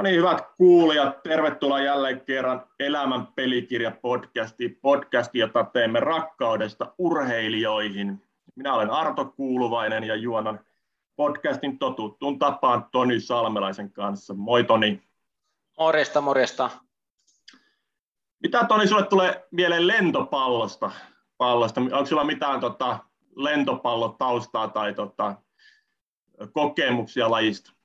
No niin, hyvät kuulijat, tervetuloa jälleen kerran Elämän pelikirja podcastiin, podcasti, jota teemme rakkaudesta urheilijoihin. Minä olen Arto Kuuluvainen ja juonan podcastin totuttuun tapaan Toni Salmelaisen kanssa. Moi Toni. Morjesta, morjesta. Mitä Toni sulle tulee mieleen lentopallosta? Pallosta? Onko sulla mitään tota, lentopallotaustaa tai tota, kokemuksia lajista?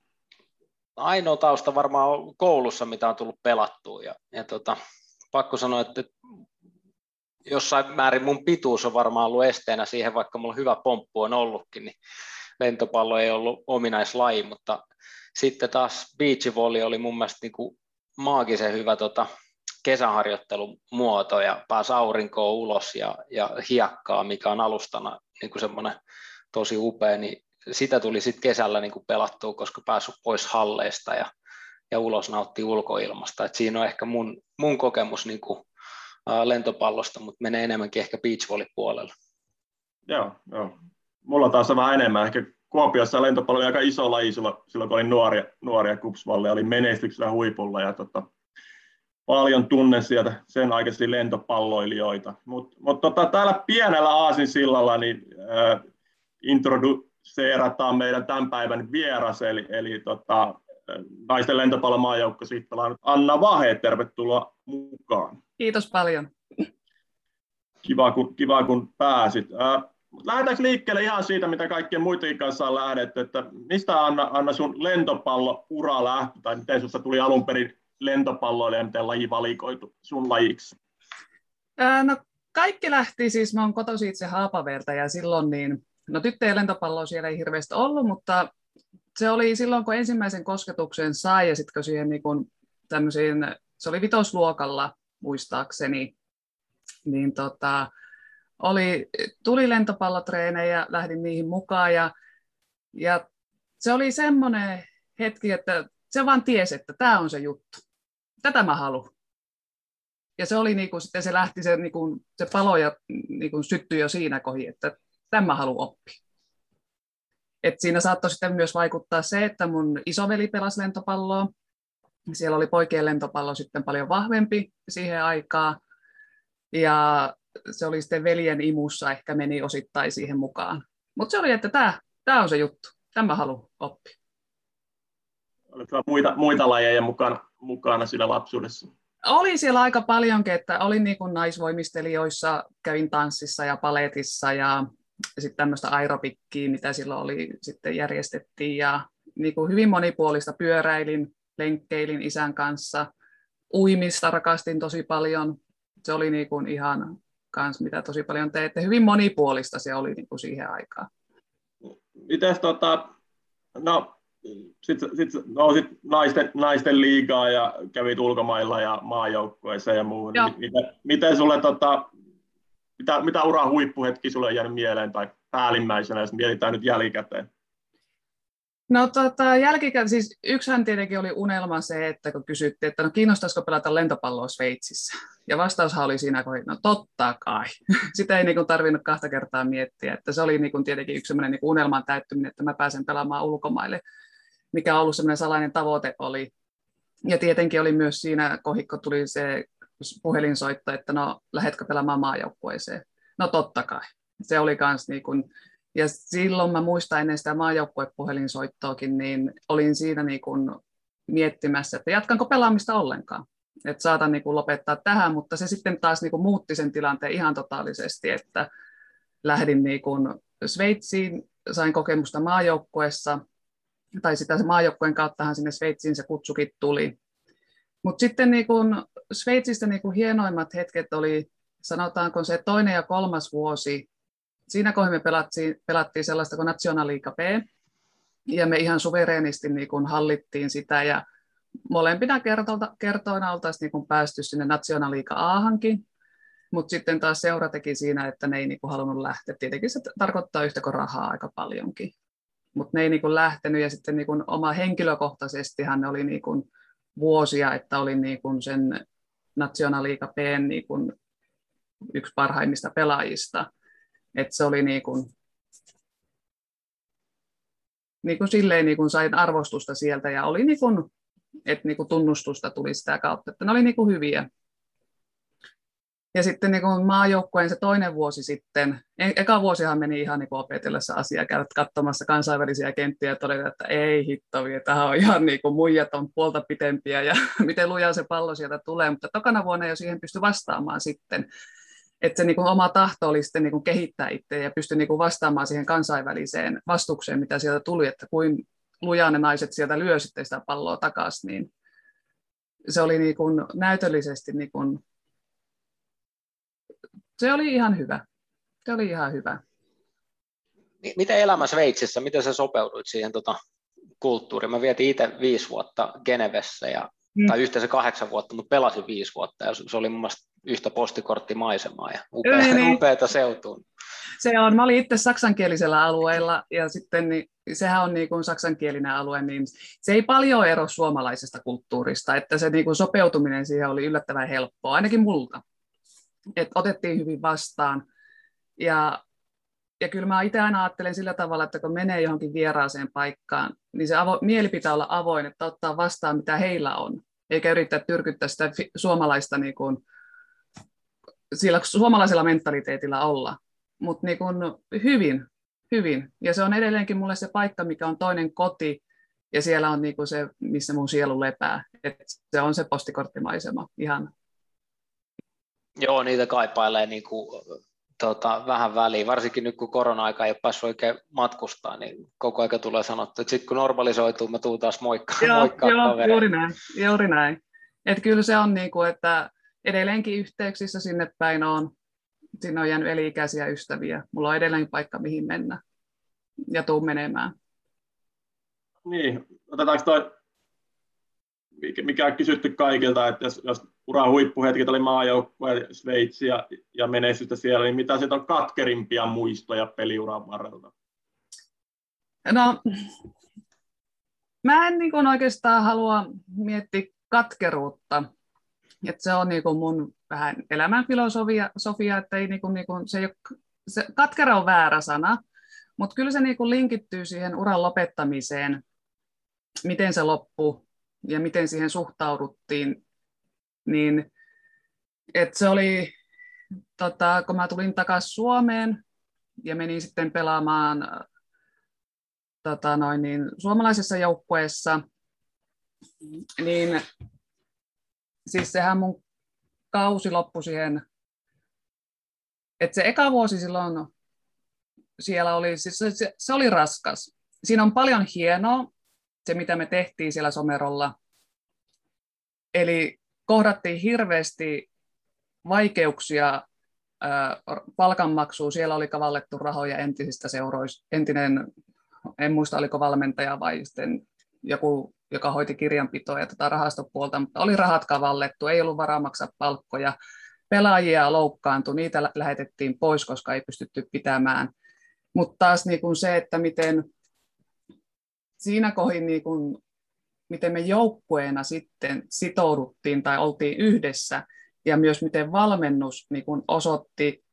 Ainoa tausta varmaan on koulussa, mitä on tullut pelattua. Ja, ja tota, pakko sanoa, että jossain määrin mun pituus on varmaan ollut esteenä siihen, vaikka mulla hyvä pomppu on ollutkin, niin lentopallo ei ollut ominaislaji, mutta sitten taas beach volley oli mun mielestä niin kuin maagisen hyvä tota, kesäharjoittelumuoto ja pääsi aurinkoon ulos ja, ja hiekkaa, mikä on alustana niin kuin semmoinen tosi upea, niin sitä tuli sitten kesällä niin kuin pelattua, koska päässyt pois halleista ja, ja ulos nautti ulkoilmasta. Et siinä on ehkä mun, mun kokemus niin kuin, ä, lentopallosta, mutta menee enemmänkin ehkä beachvolley-puolella. Joo, joo. Mulla taas vähän enemmän. Ehkä Kuopiossa lentopallo oli aika iso laji silloin, silloin kun olin nuoria, nuoria kupsvalle, oli menestyksellä huipulla ja tota, paljon tunne sieltä sen aikaisia lentopalloilijoita. Mutta mut tota, täällä pienellä Aasinsillalla niin, äh, introdu, seerataan meidän tämän päivän vieras, eli, eli tota, naisten lentopallomaajoukko on Anna Vahe, tervetuloa mukaan. Kiitos paljon. Kiva, kun, kiva, kun pääsit. Äh, lähdetäänkö liikkeelle ihan siitä, mitä kaikkien muidenkin kanssa on lähdetty, että mistä Anna, Anna sun lentopallo-ura lähti, tai miten sinusta tuli alun perin lentopalloille ja miten laji valikoitu sun lajiksi? No, kaikki lähti siis, mä oon kotoisin itse Haapaveeltä ja silloin niin No tyttöjen lentopalloa siellä ei hirveästi ollut, mutta se oli silloin, kun ensimmäisen kosketuksen sai ja sitten siihen niin kun tämmöisiin, se oli vitosluokalla muistaakseni, niin tota, oli, tuli lentopallotreenejä, lähdin niihin mukaan ja, ja se oli semmoinen hetki, että se vaan tiesi, että tämä on se juttu. Tätä mä haluan. Ja se oli niin kuin, sitten se lähti, se, niin kuin, se palo ja niin kuin, syttyi jo siinä kohi, että tämä haluan oppia. Et siinä saattoi sitten myös vaikuttaa se, että mun isoveli pelasi lentopalloa. Siellä oli poikien lentopallo sitten paljon vahvempi siihen aikaan. Ja se oli sitten veljen imussa, ehkä meni osittain siihen mukaan. Mutta se oli, että tämä, tämä on se juttu. Tämä haluan oppia. Oliko muita, muita lajeja mukana, mukana siinä lapsuudessa? Oli siellä aika paljonkin, että olin niin kuin naisvoimistelijoissa, kävin tanssissa ja paletissa ja sitten tämmöistä aerobikkiä, mitä silloin oli, sitten järjestettiin ja niin kuin hyvin monipuolista pyöräilin, lenkkeilin isän kanssa, uimista rakastin tosi paljon, se oli niin kuin ihan kans, mitä tosi paljon teette. Hyvin monipuolista se oli niin kuin siihen aikaan. Mites tota, no sitten sit, no, sit naisten, naisten liigaa ja kävit ulkomailla ja maajoukkueissa ja muu. Miten, miten sulle tota, mitä, mitä uran huippuhetki sulle on jäänyt mieleen tai päällimmäisenä, jos mietitään nyt jälkikäteen? No tota, jälkikäteen, siis yksihän tietenkin oli unelma se, että kun kysyttiin, että no kiinnostaisiko pelata lentopalloa Sveitsissä. Ja vastaushan oli siinä, kun no totta kai. Sitä ei niin kuin, tarvinnut kahta kertaa miettiä, että se oli niin kuin, tietenkin yksi sellainen niin unelman täyttyminen, että mä pääsen pelaamaan ulkomaille, mikä on ollut sellainen salainen tavoite oli. Ja tietenkin oli myös siinä, kohikko tuli se puhelinsoitto, että no, lähetkö pelaamaan maajoukkueeseen? No totta kai. Se oli kans niin kun, ja silloin mä muistan ennen sitä maajoukkuepuhelinsoittoakin, niin olin siinä niin kun miettimässä, että jatkanko pelaamista ollenkaan. Että saatan niin kun lopettaa tähän, mutta se sitten taas niin muutti sen tilanteen ihan totaalisesti, että lähdin niin kun Sveitsiin, sain kokemusta maajoukkueessa, tai sitä maajoukkueen kauttahan sinne Sveitsiin se kutsukin tuli. Mutta sitten niin kun Sveitsistä niin kuin hienoimmat hetket oli, sanotaanko se toinen ja kolmas vuosi. Siinä kohdassa me pelattiin, pelattiin sellaista kuin Nationaliiga B, ja me ihan suvereenisti niin kuin hallittiin sitä, ja molempina kertoina, kertoina oltaisiin niin kuin päästy sinne Nationaliiga Ahankin, mutta sitten taas seura teki siinä, että ne ei niin kuin halunnut lähteä. Tietenkin se tarkoittaa yhtä kuin rahaa aika paljonkin. Mutta ne ei niin kuin lähtenyt ja sitten niin kuin oma henkilökohtaisestihan ne oli niin kuin vuosia, että oli niin kuin sen Nationaliiga B niin kuin yksi parhaimmista pelaajista. Et se oli niin kuin, niin kuin silleen niin kuin sain arvostusta sieltä ja oli niin kuin että niin kuin tunnustusta tuli sitä kautta, että ne oli niin kuin hyviä. Ja sitten niin kuin maajoukkueen se toinen vuosi sitten, e- eka vuosihan meni ihan niin opetellessa asiaa, käydä katsomassa kansainvälisiä kenttiä ja todeta, että ei hittovi, tähän on ihan niin kuin muijat on puolta pitempiä ja miten lujaa se pallo sieltä tulee, mutta tokana vuonna jo siihen pystyi vastaamaan sitten, että se niin kuin oma tahto oli sitten niin kuin kehittää itseä ja pystyi niin kuin vastaamaan siihen kansainväliseen vastukseen, mitä sieltä tuli, että kuin lujaa ne naiset sieltä lyö sitten sitä palloa takaisin, niin se oli niin kuin näytöllisesti niin kuin se oli ihan hyvä. Se oli ihan hyvä. Miten elämä Sveitsissä, miten sä sopeuduit siihen tota, kulttuuriin? Mä vietin itse viisi vuotta Genevessä, ja, mm. tai yhteensä kahdeksan vuotta, mutta pelasin viisi vuotta, ja se oli mun mielestä yhtä postikorttimaisemaa ja upea, niin, upeata seutua. Se on, mä olin itse saksankielisellä alueella, ja sitten niin, sehän on niin kuin saksankielinen alue, niin se ei paljon ero suomalaisesta kulttuurista, että se niin kuin sopeutuminen siihen oli yllättävän helppoa, ainakin multa että otettiin hyvin vastaan. Ja, ja kyllä mä itse aina ajattelen sillä tavalla, että kun menee johonkin vieraaseen paikkaan, niin se avo, mieli pitää olla avoin, että ottaa vastaan mitä heillä on, eikä yrittää tyrkyttää sitä suomalaista niin kuin, sillä suomalaisella mentaliteetillä olla. Mutta niin hyvin, hyvin. Ja se on edelleenkin mulle se paikka, mikä on toinen koti, ja siellä on niin kuin se, missä mun sielu lepää. Et se on se postikorttimaisema ihan Joo, niitä kaipailee niin kuin, tota, vähän väliin, varsinkin nyt kun korona-aika ei ole päässyt oikein matkustaa, niin koko aika tulee sanottu, että sitten kun normalisoituu, mä tuun taas moikka, joo, moikkaa joo, juuri näin, juuri näin. Et kyllä se on niin kuin, että edelleenkin yhteyksissä sinne päin on, sinne on jäänyt eli-ikäisiä ystäviä. Mulla on edelleen paikka, mihin mennä ja tuu menemään. Niin, otetaanko toi mikä on kysytty kaikilta, että jos, jos uran huippuhetket oli maajoukkue, Sveitsi ja, ja menestystä siellä, niin mitä sieltä on katkerimpia muistoja peliuran varrelta? No, mä en niin kuin oikeastaan halua miettiä katkeruutta. että se on niin kuin mun vähän elämänfilosofia, Sofia, että ei niin kuin, niin kuin, se, ei ole, se katkera on väärä sana, mutta kyllä se niin kuin linkittyy siihen uran lopettamiseen, miten se loppuu, ja miten siihen suhtauduttiin, niin että se oli, tota, kun mä tulin takaisin Suomeen ja menin sitten pelaamaan tota, noin, niin, suomalaisessa joukkueessa, niin siis sehän mun kausi loppui siihen, että se eka vuosi silloin siellä oli, siis se, se oli raskas. Siinä on paljon hienoa, se, mitä me tehtiin siellä Somerolla. Eli kohdattiin hirveästi vaikeuksia palkanmaksuun. Siellä oli kavallettu rahoja entisistä seuroista. Entinen, en muista oliko valmentaja vai sitten joku, joka hoiti kirjanpitoa ja tätä rahastopuolta, mutta oli rahat kavallettu, ei ollut varaa maksaa palkkoja. Pelaajia loukkaantui, niitä lähetettiin pois, koska ei pystytty pitämään. Mutta taas niin kuin se, että miten siinä kohin, niin kuin, miten me joukkueena sitten sitouduttiin tai oltiin yhdessä, ja myös miten valmennus niin kuin osoitti,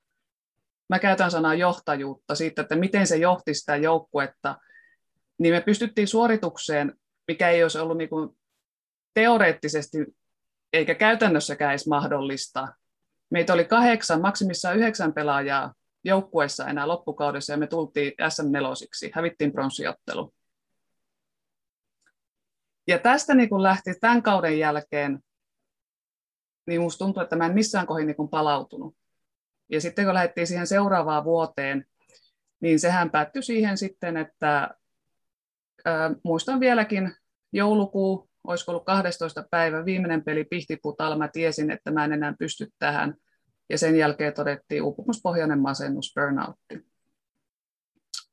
mä käytän sanaa johtajuutta siitä, että miten se johti sitä joukkuetta, niin me pystyttiin suoritukseen, mikä ei olisi ollut niin kuin teoreettisesti eikä käytännössäkään edes mahdollista. Meitä oli kahdeksan, maksimissaan yhdeksän pelaajaa joukkueessa enää loppukaudessa ja me tultiin SM4, hävittiin pronssiottelu. Ja tästä niin kun lähti tämän kauden jälkeen, niin minusta tuntuu, että mä en missään kohin niin palautunut. Ja sitten kun lähdettiin siihen seuraavaan vuoteen, niin sehän päättyi siihen sitten, että ää, muistan vieläkin joulukuu, olisiko ollut 12. päivä, viimeinen peli Pihtiputalla, mä tiesin, että mä en enää pysty tähän. Ja sen jälkeen todettiin uupumuspohjainen masennus, burnoutti.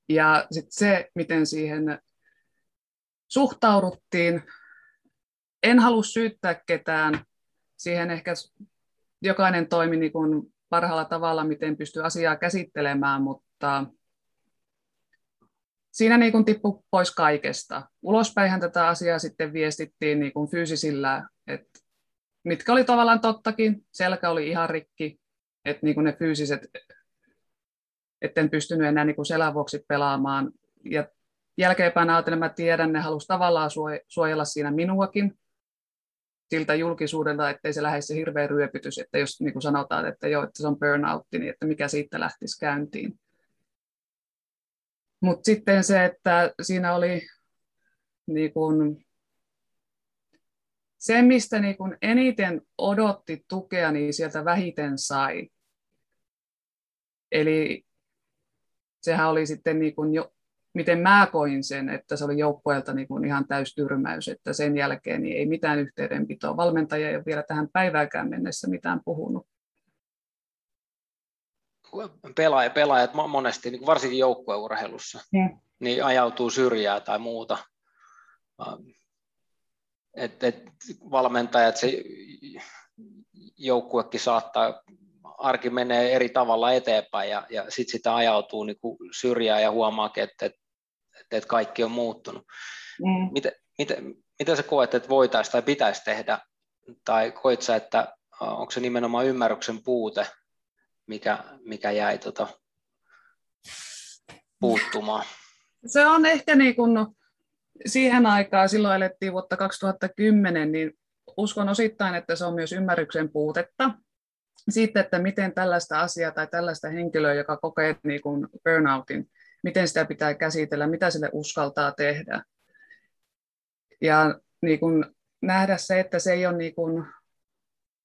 Ja sitten se, miten siihen suhtauduttiin. En halua syyttää ketään. Siihen ehkä jokainen toimi niin kuin parhaalla tavalla, miten pystyy asiaa käsittelemään, mutta siinä niin kuin tippui pois kaikesta. Ulospäinhän tätä asiaa sitten viestittiin niin kuin fyysisillä, että mitkä oli tavallaan tottakin, selkä oli ihan rikki, että niin kuin ne fyysiset, etten pystynyt enää niin kuin selän vuoksi pelaamaan. Ja jälkeenpäin ajatellen, mä tiedän, ne halusi tavallaan suojella siinä minuakin, siltä julkisuudelta, ettei se lähde se hirveä ryöpytys, että jos niin kuin sanotaan, että joo, että se on burnout, niin että mikä siitä lähtisi käyntiin. Mutta sitten se, että siinä oli niin kuin, se, mistä niin kuin eniten odotti tukea, niin sieltä vähiten sai. Eli sehän oli sitten niin kuin jo, miten mä koin sen, että se oli joukkueelta niin kuin ihan täystyrmäys, että sen jälkeen niin ei mitään yhteydenpitoa. Valmentaja ei ole vielä tähän päivääkään mennessä mitään puhunut. Pelaajat, pelaajat monesti, niin varsinkin joukkueurheilussa, hmm. niin ajautuu syrjää tai muuta. Et, et valmentajat, se joukkuekin saattaa arki menee eri tavalla eteenpäin ja, ja sitten sitä ajautuu niin kuin syrjään ja huomaa, että, että, että kaikki on muuttunut. Mm. Mitä, mitä, mitä sä koet, että voitaisiin tai pitäisi tehdä, tai koet sä, että onko se nimenomaan ymmärryksen puute, mikä, mikä jäi tota, puuttumaan? Se on ehkä niin kuin, no, siihen aikaan, silloin elettiin vuotta 2010, niin uskon osittain, että se on myös ymmärryksen puutetta, siitä, että miten tällaista asiaa tai tällaista henkilöä, joka kokee niin kuin burnoutin, miten sitä pitää käsitellä, mitä sille uskaltaa tehdä. Ja niin kuin nähdä se, että se ei ole niin kuin,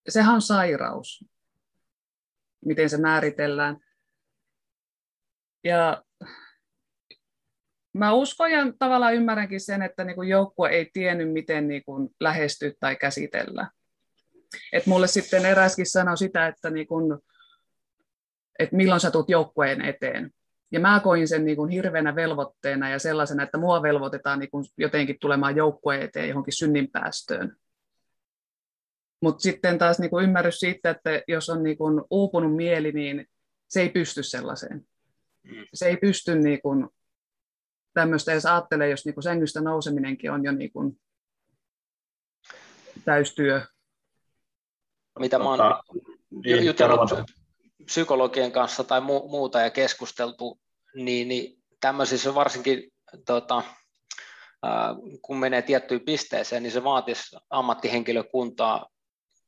sehän on sairaus, miten se määritellään. Ja mä uskon ja tavallaan ymmärränkin sen, että niin kuin joukkue ei tiennyt, miten niin kuin lähestyä tai käsitellä. Et mulle sitten eräskin sanoi sitä, että, niin kun, että milloin sä tulet joukkueen eteen. Ja mä koin sen niin kun hirveänä velvoitteena ja sellaisena, että mua velvoitetaan niin kun jotenkin tulemaan joukkueen eteen johonkin synninpäästöön. Mutta sitten taas niin ymmärrys siitä, että jos on niin kun uupunut mieli, niin se ei pysty sellaiseen. Mm. Se ei pysty niin kun tämmöistä edes ajattelee, jos niin sängystä nouseminenkin on jo niin kun täystyö mitä mä oon tota, niin, jutellut psykologien kanssa tai mu- muuta ja keskusteltu, niin, niin tämmöisissä varsinkin tota, kun menee tiettyyn pisteeseen, niin se vaatisi ammattihenkilökuntaa,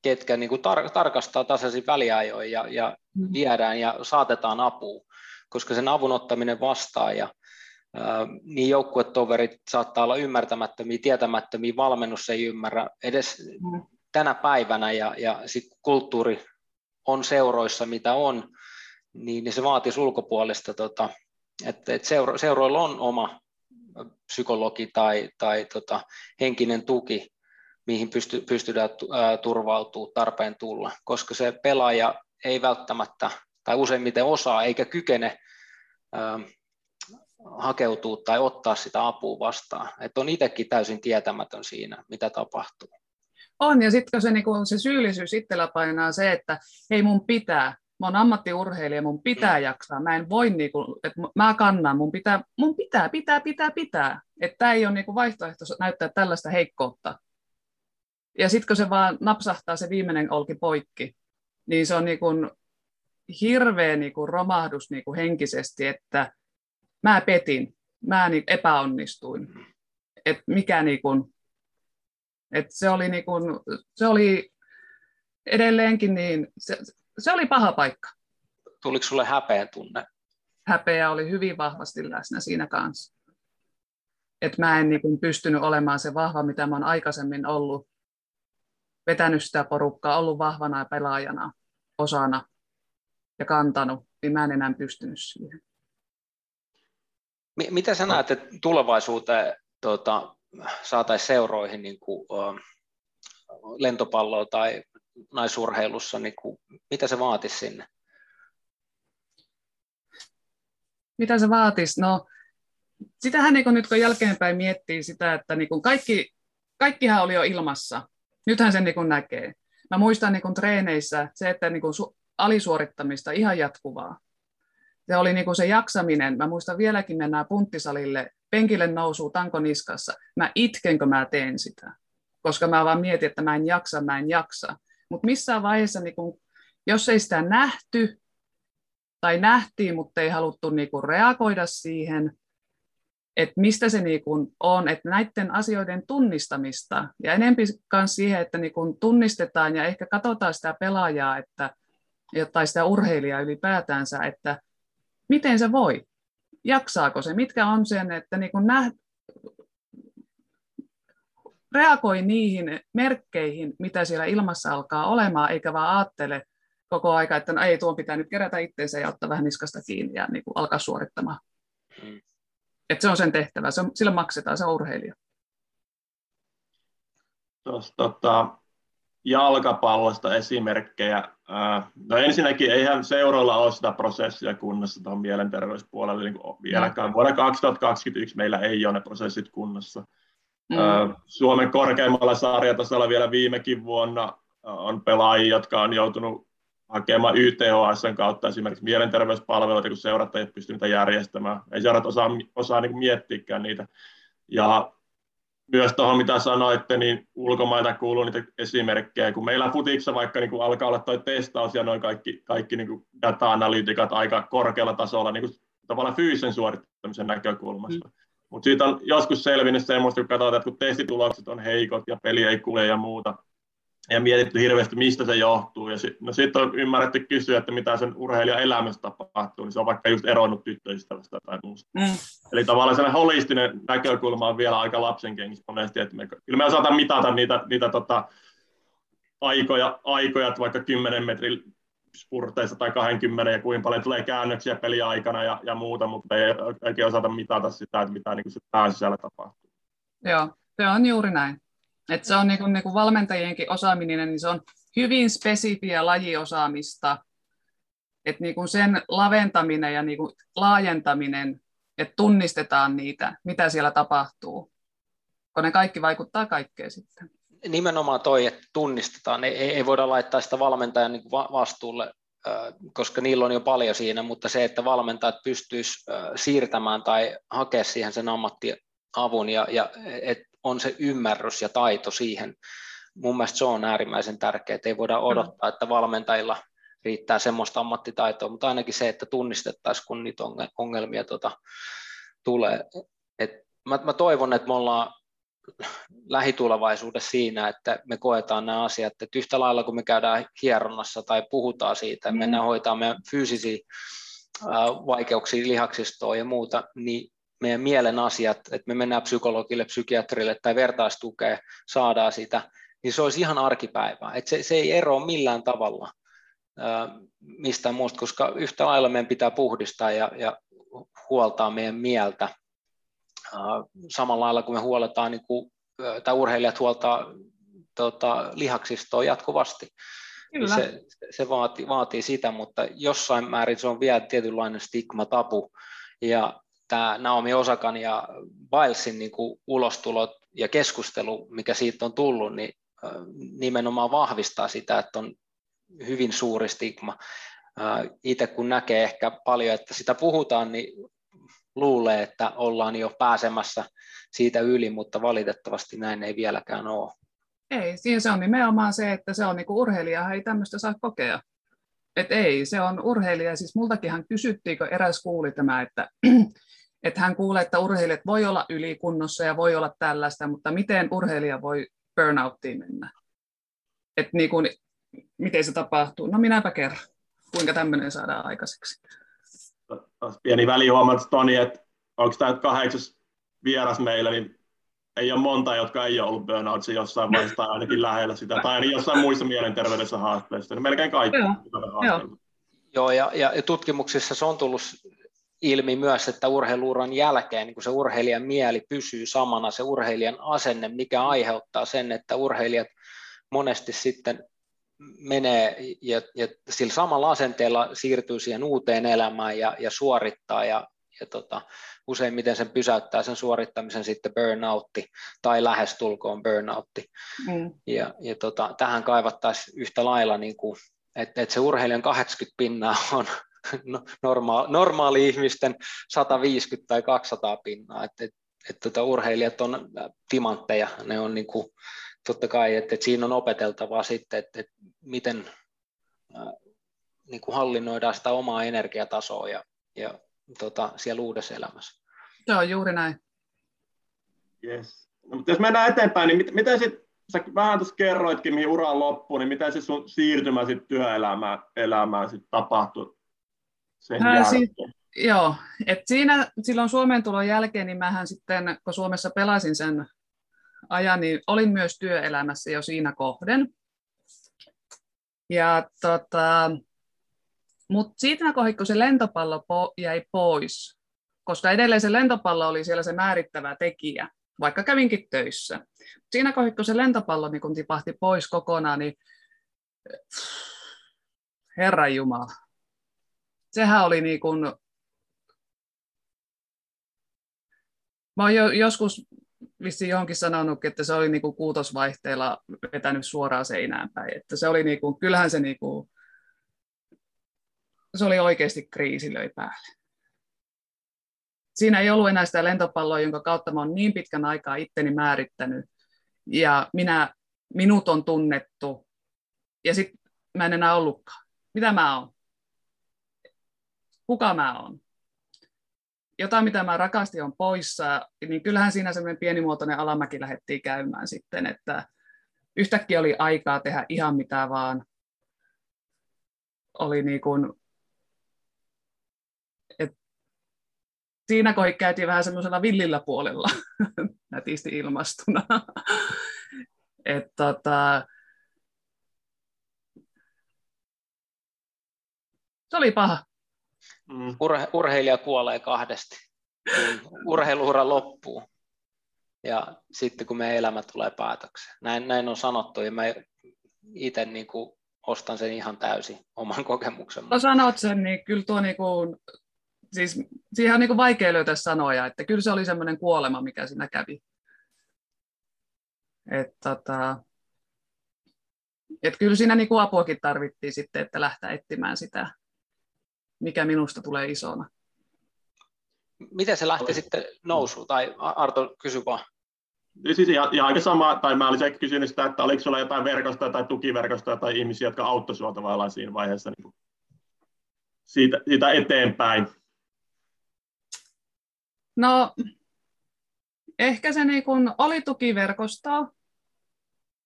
ketkä niin kuin tar- tarkastaa tasaisin väliajoin ja, ja mm. viedään ja saatetaan apuun, koska sen avun ottaminen vastaan ja ää, niin joukkuetoverit saattaa olla ymmärtämättömiä, tietämättömiä, valmennus ei ymmärrä, edes mm tänä päivänä ja, ja sit kulttuuri on seuroissa mitä on, niin, niin se vaatisi ulkopuolista, tota, että, että seuro, seuroilla on oma psykologi tai, tai tota, henkinen tuki, mihin pysty, pystytään turvautumaan tarpeen tulla, koska se pelaaja ei välttämättä tai useimmiten osaa eikä kykene ää, hakeutua tai ottaa sitä apua vastaan. Että on itsekin täysin tietämätön siinä, mitä tapahtuu. On, ja sitten se, niinku, se syyllisyys itsellä painaa se, että hei mun pitää, mä oon ammattiurheilija, mun pitää jaksaa, mä en voi, niinku, että mä kannan, mun pitää, mun pitää, pitää, pitää, pitää. Että tämä ei ole niinku vaihtoehto näyttää tällaista heikkoutta. Ja sitten kun se vaan napsahtaa se viimeinen olki poikki, niin se on niinku hirveä niinku romahdus niinku henkisesti, että mä petin, mä niinku epäonnistuin. että mikä niinku, et se, oli niin kun, se oli edelleenkin niin, se, se oli paha paikka. Tuliko sulle häpeä tunne? Häpeä oli hyvin vahvasti läsnä siinä kanssa. Et mä en niin pystynyt olemaan se vahva, mitä mä oon aikaisemmin ollut. Vetänyt sitä porukkaa, ollut vahvana pelaajana, osana ja kantanut, niin mä en enää pystynyt siihen. Mitä sä näet, että tulevaisuuteen tuota, saataisiin seuroihin niin kuin, lentopalloa tai naisurheilussa, niin kuin, mitä se vaatisi sinne? Mitä se vaatisi? No, sitähän niin nyt kun jälkeenpäin miettii sitä, että niin kaikki, kaikkihan oli jo ilmassa. Nythän sen niin näkee. Mä muistan niin treeneissä se, että niin su- alisuorittamista ihan jatkuvaa. Se oli niin se jaksaminen. Mä muistan vieläkin mennään punttisalille penkille nousuu tanko niskassa, mä itken, kun mä teen sitä. Koska mä vaan mietin, että mä en jaksa, mä en jaksa. Mutta missään vaiheessa, niin kun, jos ei sitä nähty, tai nähtiin, mutta ei haluttu niin kun reagoida siihen, että mistä se niin kuin on, että näiden asioiden tunnistamista. Ja enempi myös siihen, että niin kuin tunnistetaan ja ehkä katsotaan sitä pelaajaa että, tai sitä urheilijaa ylipäätänsä, että miten se voi, jaksaako se, mitkä on sen, että niin kuin nä, reagoi niihin merkkeihin, mitä siellä ilmassa alkaa olemaan, eikä vaan ajattele koko aika, että no ei, tuon pitää nyt kerätä itseensä ja ottaa vähän niskasta kiinni ja niin kuin alkaa suorittamaan. Mm. Että se on sen tehtävä, se on, sillä maksetaan, se on urheilija. Tuosta, tota, jalkapallosta esimerkkejä. No ensinnäkin eihän seuroilla ole sitä prosessia kunnossa tuohon mielenterveyspuolelle niin vieläkään. Vuonna 2021 meillä ei ole ne prosessit kunnossa. Mm. Suomen korkeimmalla sarjatasolla vielä viimekin vuonna on pelaajia, jotka on joutunut hakemaan YTHSn kautta esimerkiksi mielenterveyspalveluita, kun seurat ei pysty niitä järjestämään. Ei seurat osaa, osaa niin miettiäkään niitä. Ja myös tuohon, mitä sanoitte, niin ulkomailta kuuluu niitä esimerkkejä. Kun meillä futiksa vaikka niin kuin alkaa olla tuo testaus ja noin kaikki, kaikki niin kuin data-analytikat aika korkealla tasolla niin kuin tavallaan fyysisen suorittamisen näkökulmasta. Mm. Mutta siitä on joskus selvinnyt semmoista, kun katsotaan, että kun testitulokset on heikot ja peli ei kulje ja muuta, ja mietitty hirveästi, mistä se johtuu. Ja sit, no sitten on ymmärretty kysyä, että mitä sen urheilijan elämässä tapahtuu, niin se on vaikka just eronnut tyttöystävästä tai muusta. Mm. Eli tavallaan sellainen holistinen näkökulma on vielä aika lapsen kengissä monesti, että me, kyllä me osataan mitata niitä, niitä tota, aikoja, aikoja, että vaikka 10 metrin spurteissa tai 20 ja kuinka paljon tulee käännöksiä peliaikana ja, ja muuta, mutta ei oikein osata mitata sitä, että mitä niin se pääsisällä tapahtuu. Joo, se on juuri näin. Et se on niin kuin, niin kuin valmentajienkin osaaminen, niin se on hyvin spesifiä lajiosaamista. Et niin sen laventaminen ja niin kuin laajentaminen, että tunnistetaan niitä, mitä siellä tapahtuu. Kun ne kaikki vaikuttaa kaikkeen sitten. Nimenomaan toi, että tunnistetaan. Ei, ei voida laittaa sitä valmentajan niin vastuulle, koska niillä on jo paljon siinä, mutta se, että valmentajat pystyisivät siirtämään tai hakea siihen sen ammattiavun ja, ja et on se ymmärrys ja taito siihen. Mun mielestä se on äärimmäisen tärkeää, että ei voida odottaa, että valmentajilla riittää semmoista ammattitaitoa, mutta ainakin se, että tunnistettaisiin, kun niitä ongelmia tuota, tulee. Et mä, mä toivon, että me ollaan lähitulevaisuudessa siinä, että me koetaan nämä asiat, että yhtä lailla kun me käydään hieronnassa tai puhutaan siitä, mm. mennään hoitaa meidän fyysisiä vaikeuksia lihaksistoa ja muuta, niin meidän mielen asiat, että me mennään psykologille, psykiatrille tai vertaistukea, saadaan sitä, niin se olisi ihan arkipäivää. Että se, se ei eroa millään tavalla ää, mistään muusta, koska yhtä lailla meidän pitää puhdistaa ja, ja huoltaa meidän mieltä samalla lailla kuin me huoletaan, niin kuin, tai urheilijat huoltaa tota, lihaksistoa jatkuvasti. Kyllä. Se, se vaatii, vaatii sitä, mutta jossain määrin se on vielä tietynlainen stigma tabu, ja tämä Naomi Osakan ja Bilesin niin kuin ulostulot ja keskustelu, mikä siitä on tullut, niin nimenomaan vahvistaa sitä, että on hyvin suuri stigma. Itse kun näkee ehkä paljon, että sitä puhutaan, niin luulee, että ollaan jo pääsemässä siitä yli, mutta valitettavasti näin ei vieläkään ole. Ei, siinä se on nimenomaan se, että se on niinku urheilija, ei tämmöistä saa kokea. Et ei, se on urheilija. Siis multakinhan kysyttiin, kun eräs kuuli tämä, että että hän kuulee, että urheilijat voi olla ylikunnossa ja voi olla tällaista, mutta miten urheilija voi burnouttiin mennä? Että niin kuin, miten se tapahtuu? No minäpä kerran, kuinka tämmöinen saadaan aikaiseksi. Pieni välihuomautus Toni, että onko tämä kahdeksas vieras meillä, niin ei ole monta, jotka ei ole ollut burnoutissa jossain vaiheessa tai ainakin lähellä sitä, tai ainakin jossain muissa mielenterveydessä haasteissa. Niin melkein kaikki. Joo, Joo. Joo ja, ja tutkimuksissa se on tullut ilmi myös, että urheiluuran jälkeen niin kun se urheilijan mieli pysyy samana, se urheilijan asenne, mikä aiheuttaa sen, että urheilijat monesti sitten menee ja, ja sillä samalla asenteella siirtyy siihen uuteen elämään ja, ja suorittaa ja, ja tota, useimmiten sen pysäyttää sen suorittamisen sitten burnoutti tai lähestulkoon burnoutti. Mm. Ja, ja tota, tähän kaivattaisiin yhtä lailla, niin kuin, että, että se urheilijan 80 pinnaa on, No, normaali, normaali ihmisten 150 tai 200 pinnaa, että et, et, tota, urheilijat on äh, timantteja, ne on niin kuin, totta kai, että et siinä on opeteltavaa sitten, että et miten äh, niin kuin hallinnoidaan sitä omaa energiatasoa ja, ja tota, siellä uudessa elämässä. Joo, juuri näin. Yes. No, mutta jos mennään eteenpäin, niin mit, miten sitten, sä vähän tuossa kerroitkin, mihin ura loppuu, niin miten se sun siirtymä sitten työelämään elämään sit tapahtui sen Ää, jälkeen? Si- joo, et siinä silloin Suomen tulon jälkeen, niin mähän sitten, kun Suomessa pelasin sen ajan, niin olin myös työelämässä jo siinä kohden. Ja tota, mutta siitä kohdassa, kun se lentopallo po- jäi pois, koska edelleen se lentopallo oli siellä se määrittävä tekijä, vaikka kävinkin töissä. Siinä kohdassa, kun se lentopallo niin kun tipahti pois kokonaan, niin Herra Jumala. Sehän oli niin kuin... Mä oon jo, joskus vissiin johonkin sanonut, että se oli niin kuin kuutosvaihteella vetänyt suoraan seinään päin. Että se oli niin kuin, kyllähän se, niin kuin, se oli oikeasti kriisi löi päälle. Siinä ei ollut enää sitä lentopalloa, jonka kautta mä niin pitkän aikaa itteni määrittänyt. Ja minä, minut on tunnettu. Ja sitten mä en enää ollutkaan. Mitä mä oon? Kuka mä oon? Jotain, mitä mä rakastin, on poissa, niin kyllähän siinä semmoinen pienimuotoinen alamäki lähdettiin käymään sitten, että yhtäkkiä oli aikaa tehdä ihan mitä vaan. Oli niin kuin, et siinä kohdassa käytiin vähän semmoisella villillä puolella, nätisti ilmastuna. Et tota, se oli paha. Mm. Urhe- urheilija kuolee kahdesti, kun urheiluura loppuu. Ja sitten kun meidän elämä tulee päätökseen. Näin, näin on sanottu ja mä itse niin kuin ostan sen ihan täysin oman kokemuksen. No sanot sen, niin kyllä tuo niin kuin, siis siihen on niin kuin vaikea löytää sanoja, että kyllä se oli semmoinen kuolema, mikä siinä kävi. Että tota, et kyllä siinä niin kuin apuakin tarvittiin sitten, että lähteä etsimään sitä mikä minusta tulee isona. Miten se lähti sitten nousuun? Tai Arto, kysy vaan. Siis ihan, ihan aika sama, tai mä olisin kysynyt sitä, että oliko sulla jotain verkostoja tai tukiverkostoja tai ihmisiä, jotka auttoi sinua tavallaan siinä vaiheessa niin siitä, siitä eteenpäin? No, ehkä se niin kun oli tukiverkostoa,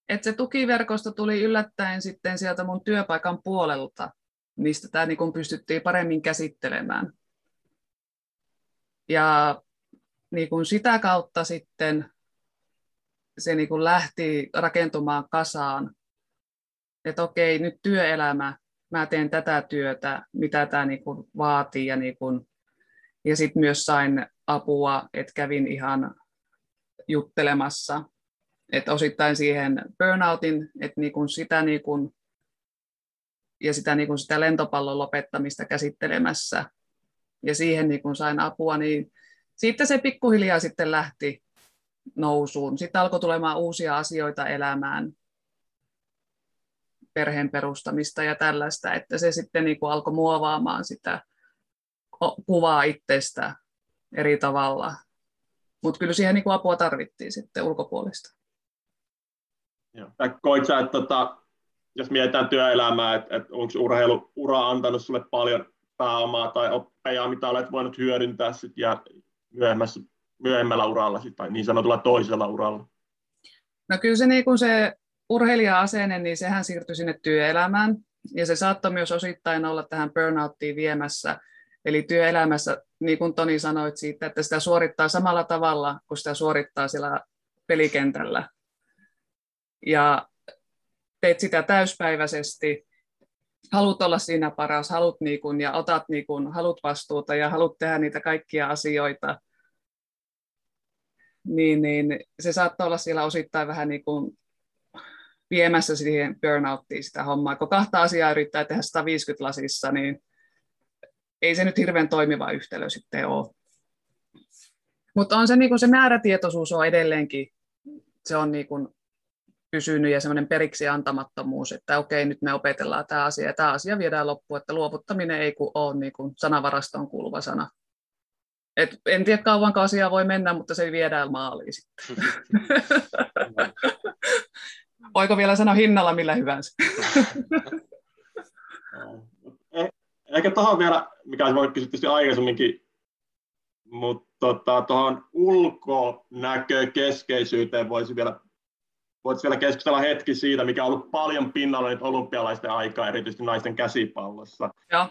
että se tukiverkosto tuli yllättäen sitten sieltä mun työpaikan puolelta, mistä tämä niin pystyttiin paremmin käsittelemään. Ja niin kuin sitä kautta sitten se niin kuin lähti rakentumaan kasaan, että okei, nyt työelämä, mä teen tätä työtä, mitä tämä niin kuin vaatii. Ja, niin kuin, ja sitten myös sain apua, että kävin ihan juttelemassa, että osittain siihen burnoutin, että niin kuin sitä niin kuin ja sitä, niin kuin sitä lentopallon lopettamista käsittelemässä. Ja siihen niin kuin sain apua, niin sitten se pikkuhiljaa sitten lähti nousuun. Sitten alkoi tulemaan uusia asioita elämään, perheen perustamista ja tällaista, että se sitten niin kuin alkoi muovaamaan sitä kuvaa itsestä eri tavalla. Mutta kyllä siihen niin kuin apua tarvittiin sitten ulkopuolista. Joo. Koit sä, että tota, jos mietitään työelämää, että, että onko urheiluura antanut sulle paljon pääomaa tai oppeja, mitä olet voinut hyödyntää sit ja myöhemmässä, myöhemmällä uralla sit, tai niin sanotulla toisella uralla? No kyllä se, niin kun se urheilija-asenne, niin sehän siirtyi sinne työelämään, ja se saattoi myös osittain olla tähän burnouttiin viemässä. Eli työelämässä, niin kuin Toni sanoit siitä, että sitä suorittaa samalla tavalla kuin sitä suorittaa siellä pelikentällä. Ja teet sitä täyspäiväisesti, haluat olla siinä paras, haluat niin kuin, ja otat niin kuin, haluat vastuuta ja haluat tehdä niitä kaikkia asioita, niin, niin se saattaa olla siellä osittain vähän niin kuin viemässä siihen burnouttiin sitä hommaa. Kun kahta asiaa yrittää tehdä 150 lasissa, niin ei se nyt hirveän toimiva yhtälö sitten ole. Mutta on se, niin kuin se määrätietoisuus on edelleenkin, se on niin kuin pysynyt ja semmoinen periksi antamattomuus, että okei, nyt me opetellaan tämä asia ja tämä asia viedään loppuun, että luovuttaminen ei kun ole niin kuin sanavarastoon kuuluva sana. Et en tiedä kauanko asia voi mennä, mutta se viedään maaliin sitten. Voiko vielä sanoa hinnalla millä hyvänsä? Eh, ehkä tuohon vielä, mikä voi kysyä tietysti aikaisemminkin, mutta tota, tuohon ulkonäkökeskeisyyteen voisi vielä, voisi vielä keskustella hetki siitä, mikä on ollut paljon pinnalla nyt olympialaisten aikaa, erityisesti naisten käsipallossa. Ja.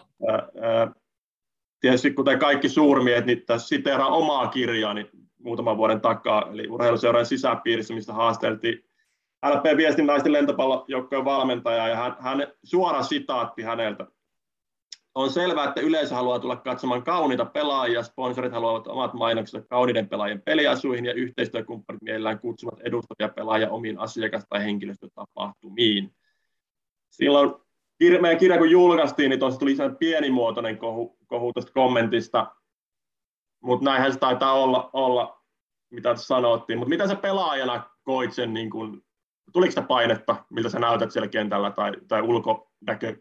Tietysti kuten kaikki suurmiehet, niin tässä siteeraan omaa kirjaani muutaman vuoden takaa, eli urheiluseuran sisäpiirissä, mistä haasteltiin LP Viestin naisten lentopallojoukkojen valmentaja, ja hän, hän, suora sitaatti häneltä. On selvää, että yleisö haluaa tulla katsomaan kauniita pelaajia, sponsorit haluavat omat mainokset kauniiden pelaajien peliasuihin ja yhteistyökumppanit mielellään kutsuvat edustavia pelaajia omiin asiakas- tai henkilöstötapahtumiin. Silloin meidän kirja kun julkaistiin, niin tuossa tuli pienimuotoinen kohu, kohu tuosta kommentista, mutta näinhän se taitaa olla, olla mitä sanottiin. Mutta mitä sä pelaajana koit sen, niin kun, tuliko sitä painetta, miltä sä näytät siellä kentällä tai, tai ulkonäkö,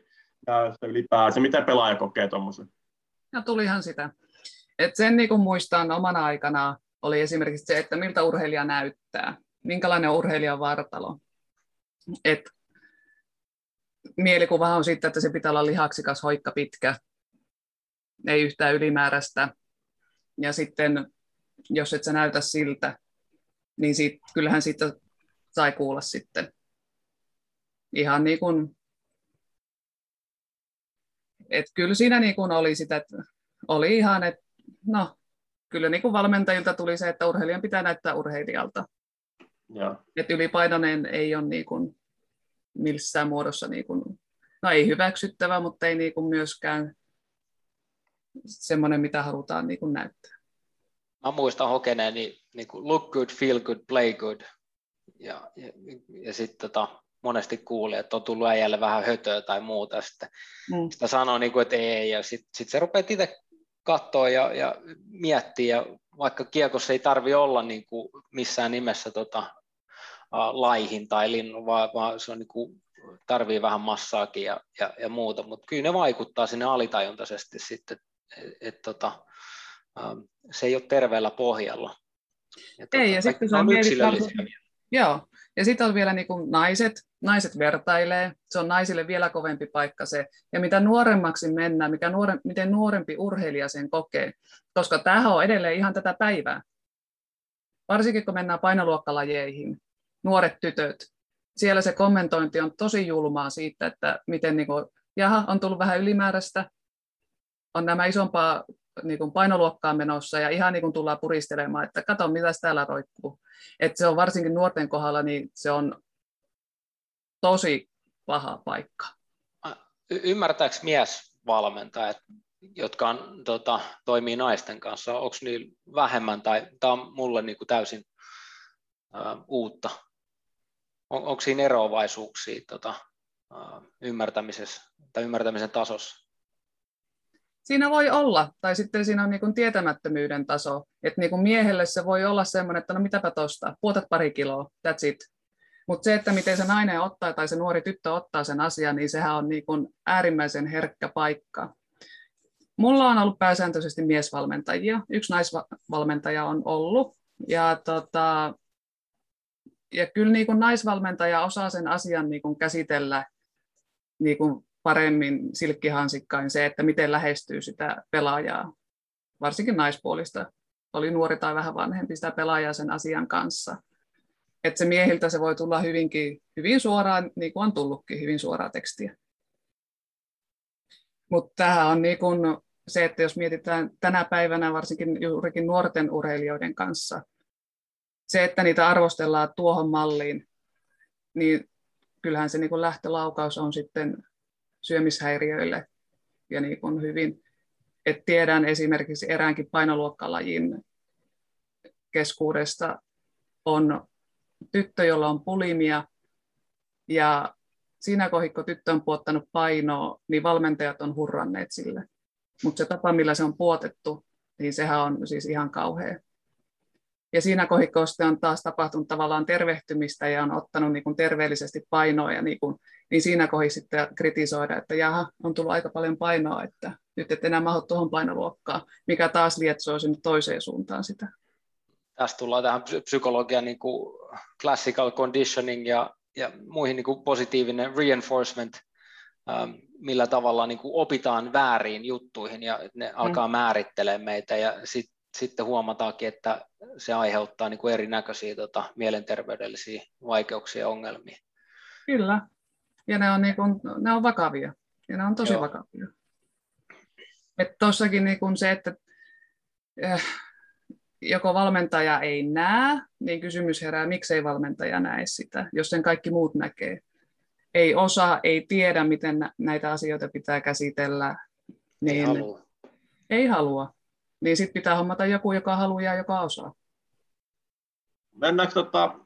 sitä ylipäänsä? Miten pelaaja kokee tuommoisen? No tulihan sitä. Et sen niin kuin muistan omana aikana oli esimerkiksi se, että miltä urheilija näyttää, minkälainen urheilijan vartalo. Et mielikuva on sitten, että se pitää olla lihaksikas, hoikka, pitkä, ei yhtään ylimääräistä. Ja sitten, jos et sä näytä siltä, niin siitä, kyllähän siitä sai kuulla sitten. Ihan niin kuin et kyllä siinä niin kuin oli sitä, että oli ihan, että no, kyllä niin kuin valmentajilta tuli se, että urheilijan pitää näyttää urheilijalta. Ja. Että ylipainoinen ei ole niin kuin missään muodossa, niin kuin, no ei hyväksyttävä, mutta ei niin kuin myöskään semmoinen, mitä halutaan niin kuin näyttää. Mä muistan hokeneeni niin kuin look good, feel good, play good. Ja, ja, ja sitten tota, monesti kuuli, että on tullut äijälle vähän hötöä tai muuta. Sitten mm. sitä sanoo, niin kuin, että ei, ja sitten sit se rupeaa itse katsoa ja, ja miettiä, ja vaikka kiekossa ei tarvi olla niin kuin missään nimessä tota, laihin tai linnu, vaan, vaan se on niin kuin, tarvii vähän massaakin ja, ja, ja muuta, mutta kyllä ne vaikuttaa sinne alitajuntaisesti sitten, että et, tota, se ei ole terveellä pohjalla. Ja, ei, tota, ja sitten se on, on Joo, ja sitten on vielä niin kuin naiset, naiset vertailee, se on naisille vielä kovempi paikka se, ja mitä nuoremmaksi mennään, mikä nuore, miten nuorempi urheilija sen kokee, koska tämähän on edelleen ihan tätä päivää. Varsinkin kun mennään painoluokkalajeihin, nuoret tytöt, siellä se kommentointi on tosi julmaa siitä, että miten niin kuin, jaha, on tullut vähän ylimääräistä, on nämä isompaa niin kuin painoluokkaa menossa ja ihan niin kuin tullaan puristelemaan, että kato mitä täällä roikkuu. Että se on varsinkin nuorten kohdalla, niin se on tosi paha paikka. Y- ymmärtääkö miesvalmentajat, jotka on, tota, toimii naisten kanssa, onko niillä vähemmän tai tämä on mulle niin kuin täysin ä, uutta? On, onko siinä eroavaisuuksia tota, ä, ymmärtämisessä tai ymmärtämisen tasossa? Siinä voi olla, tai sitten siinä on niin kuin tietämättömyyden taso, että niin miehelle se voi olla semmoinen, että no mitäpä tosta, puotat pari kiloa, that's it. Mutta se, että miten se nainen ottaa tai se nuori tyttö ottaa sen asian, niin sehän on niin kuin äärimmäisen herkkä paikka. Mulla on ollut pääsääntöisesti miesvalmentajia, yksi naisvalmentaja on ollut, ja, tota, ja kyllä niin kuin naisvalmentaja osaa sen asian niin kuin käsitellä niin kuin paremmin silkkihansikkain se, että miten lähestyy sitä pelaajaa, varsinkin naispuolista, oli nuori tai vähän vanhempi sitä pelaajaa sen asian kanssa. Että se miehiltä se voi tulla hyvinkin, hyvin suoraan, niin kuin on tullutkin, hyvin suoraa tekstiä. Mutta tämähän on niin kuin se, että jos mietitään tänä päivänä varsinkin juurikin nuorten urheilijoiden kanssa, se, että niitä arvostellaan tuohon malliin, niin kyllähän se niin kuin lähtölaukaus on sitten syömishäiriöille ja niin kuin hyvin. Et tiedän esimerkiksi eräänkin painoluokkalajin keskuudesta on tyttö, jolla on pulimia ja siinä kun tyttö on puottanut painoa, niin valmentajat on hurranneet sille. Mutta se tapa, millä se on puotettu, niin sehän on siis ihan kauhea. Ja siinä kohdassa on taas tapahtunut tavallaan tervehtymistä ja on ottanut niin kuin terveellisesti painoa, ja niin, kuin, niin siinä kohdassa sitten kritisoida, että jaha, on tullut aika paljon painoa, että nyt et enää mahdu tuohon painoluokkaan, mikä taas lietsoo sinne toiseen suuntaan sitä. Tässä tullaan tähän psykologian niin kuin classical conditioning ja, ja muihin niin kuin positiivinen reinforcement, ähm, millä tavalla niin kuin opitaan väärin juttuihin ja ne alkaa mm. määrittelemään meitä ja sitten sitten huomataankin, että se aiheuttaa niin kuin erinäköisiä tota, mielenterveydellisiä vaikeuksia ja ongelmia. Kyllä, ja ne on, niin kuin, ne on vakavia, ja ne on tosi Joo. vakavia. Tuossakin niin se, että äh, joko valmentaja ei näe, niin kysymys herää, miksei valmentaja näe sitä, jos sen kaikki muut näkee. Ei osaa, ei tiedä, miten näitä asioita pitää käsitellä. Niin ei halua. Ei halua. Niin sitten pitää hommata joku, joka haluaa ja joka osaa. Mennäänkö tota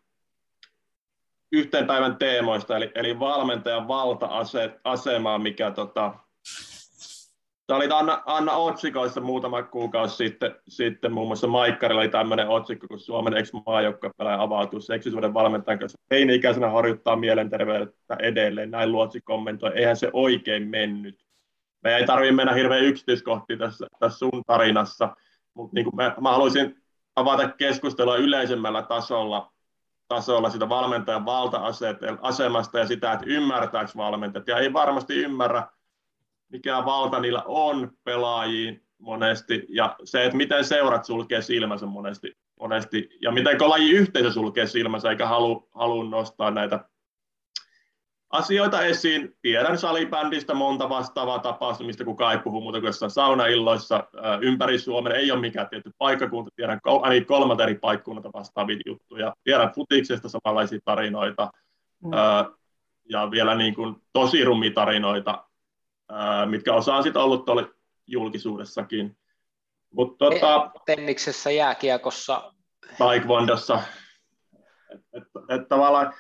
yhteen päivän teemoista, eli, eli valmentajan valta-asemaa, mikä tota, Tämä oli Anna, Anna otsikoissa muutama kuukausi sitten, sitten muun muassa Maikkarilla oli tämmöinen otsikko, kun Suomen ex pelaaja avautuu seksisuuden valmentajan kanssa. Teini-ikäisenä harjoittaa mielenterveyttä edelleen, näin Luotsi kommentoi. Eihän se oikein mennyt. Me ei tarvitse mennä hirveän yksityiskohtiin tässä, tässä sun tarinassa, mutta niin mä, mä haluaisin avata keskustelua yleisemmällä tasolla, tasolla sitä valmentajan valta-asemasta ja sitä, että ymmärtääkö valmentajat. Ja ei varmasti ymmärrä, mikä valta niillä on pelaajiin monesti, ja se, että miten seurat sulkee silmänsä monesti, monesti ja miten laji yhteisö sulkee silmänsä, eikä halua halu nostaa näitä asioita esiin. Tiedän salibändistä monta vastaavaa tapausta, mistä kukaan ei puhu muuta kuin jossain saunailloissa ympäri Suomen. Ei ole mikään tietty paikkakunta, tiedän ainakin kolmelta eri paikkakunnalta vastaavia juttuja. Tiedän futiksesta samanlaisia tarinoita mm. ja vielä niin kuin tosi rumitarinoita mitkä osa on sitten ollut tuolla julkisuudessakin. Mut, tota, Tenniksessä, jääkiekossa. Taekwondossa. Että et, et tavallaan,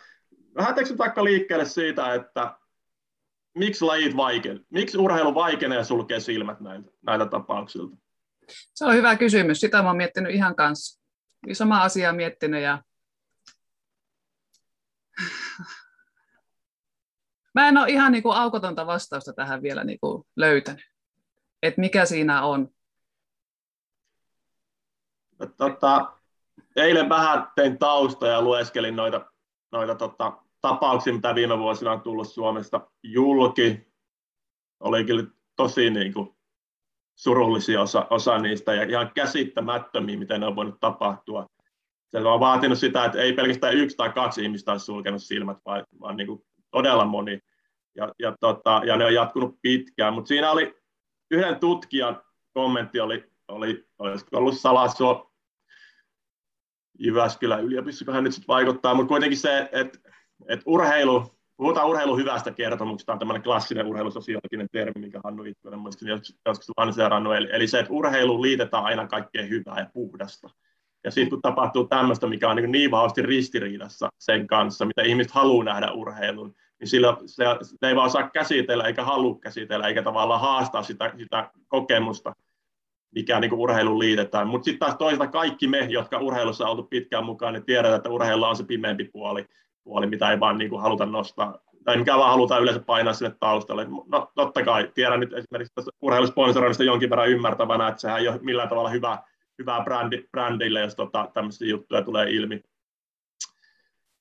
lähdetäänkö vaikka liikkeelle siitä, että miksi lajit vaiken, miksi urheilu vaikenee ja sulkee silmät näiltä, näiltä tapauksilta? Se on hyvä kysymys. Sitä olen miettinyt ihan kanssa. Sama asia miettinyt ja Mä en ole ihan niin kuin aukotonta vastausta tähän vielä niin kuin löytänyt, että mikä siinä on. Tota, eilen vähän tein tausta ja lueskelin noita, noita tota, tapauksia, mitä viime vuosina on tullut Suomesta julki. Oli kyllä tosi niin kuin, surullisia osa, osa niistä ja ihan käsittämättömiä, miten ne on voinut tapahtua. Se on vaatinut sitä, että ei pelkästään yksi tai kaksi ihmistä olisi sulkenut silmät, vaan, vaan niin kuin todella moni. Ja, ja, tota, ja ne on jatkunut pitkään, mutta siinä oli yhden tutkijan kommentti, oli, oli olisiko ollut Salasuo Jyväskylän yliopistossa, hän nyt sitten vaikuttaa, mutta kuitenkin se, että et urheilu, puhutaan urheilun hyvästä kertomuksesta, on tämmöinen klassinen urheilusosiologinen termi, mikä Hannu Itkonen muistaakseni joskus lanseerannut, eli, eli se, että urheilu liitetään aina kaikkeen hyvää ja puhdasta. Ja sitten kun tapahtuu tämmöistä, mikä on niin, niin vahvasti ristiriidassa sen kanssa, mitä ihmiset haluaa nähdä urheilun, niin sillä se, se ei vaan osaa käsitellä eikä halua käsitellä eikä tavallaan haastaa sitä, sitä kokemusta, mikä niin urheiluun liitetään. Mutta sitten taas toisaalta kaikki me, jotka urheilussa on oltu pitkään mukaan, niin tiedetään, että urheilulla on se pimeämpi puoli, puoli mitä ei vaan niin kuin haluta nostaa, tai mikä vaan halutaan yleensä painaa sinne taustalle. No totta kai, tiedän nyt esimerkiksi tästä urheilusponsoroinnista jonkin verran ymmärtävänä, että sehän ei ole millään tavalla hyvä, hyvää brändi, brändille, jos tota, tämmöisiä juttuja tulee ilmi,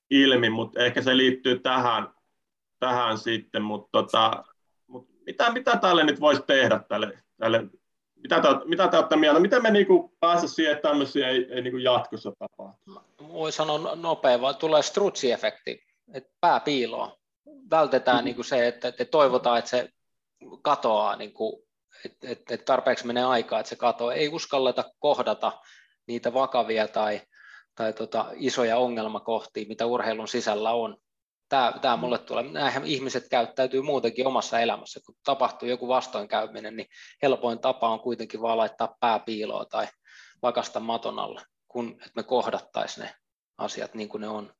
ilmi mutta ehkä se liittyy tähän, tähän sitten, mutta tota, mut mitä, mitä tälle nyt voisi tehdä tälle, tälle mitä te, mitä te olette mieltä? Miten me niinku päästä siihen, että tämmöisiä ei, ei niinku jatkossa tapahtu? Voi sanoa nopea, vaan tulee strutsi-efekti, että pää piiloo. Vältetään mm-hmm. niinku se, että, että toivotaan, että se katoaa, niinku, että, että, että tarpeeksi menee aikaa, että se katoaa. Ei uskalleta kohdata niitä vakavia tai, tai tota, isoja ongelmakohtia, mitä urheilun sisällä on tämä, tämä mulle tulee. Näinhän ihmiset käyttäytyy muutenkin omassa elämässä. Kun tapahtuu joku vastoinkäyminen, niin helpoin tapa on kuitenkin vaan laittaa pää piiloon tai lakasta maton alle, kun että me kohdattaisiin ne asiat niin kuin ne on.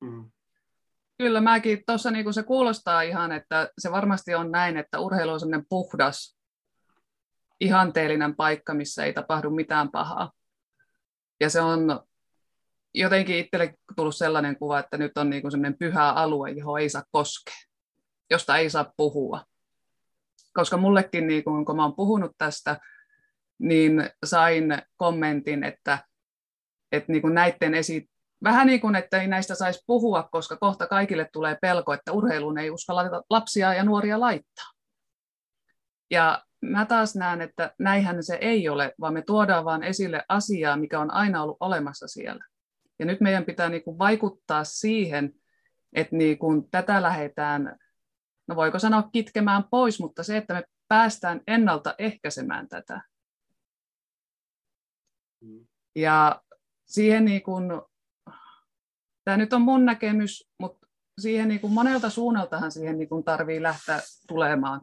Mm. Kyllä, mäkin tuossa niin se kuulostaa ihan, että se varmasti on näin, että urheilu on sellainen puhdas, ihanteellinen paikka, missä ei tapahdu mitään pahaa. Ja se on jotenkin itselle tullut sellainen kuva, että nyt on niin sellainen pyhä alue, johon ei saa koskea, josta ei saa puhua. Koska mullekin, niin kuin, kun mä oon puhunut tästä, niin sain kommentin, että, että niin näiden esi- vähän niin kuin, että ei näistä saisi puhua, koska kohta kaikille tulee pelko, että urheiluun ei uskalla lapsia ja nuoria laittaa. Ja mä taas näen, että näinhän se ei ole, vaan me tuodaan vaan esille asiaa, mikä on aina ollut olemassa siellä. Ja nyt meidän pitää niin kuin vaikuttaa siihen, että niin kuin tätä lähdetään, no voiko sanoa kitkemään pois, mutta se, että me päästään ennaltaehkäisemään tätä. Mm. Ja siihen niin kuin, tämä nyt on mun näkemys, mutta siihen niin kuin monelta suunnaltahan siihen niin kuin tarvii lähteä tulemaan,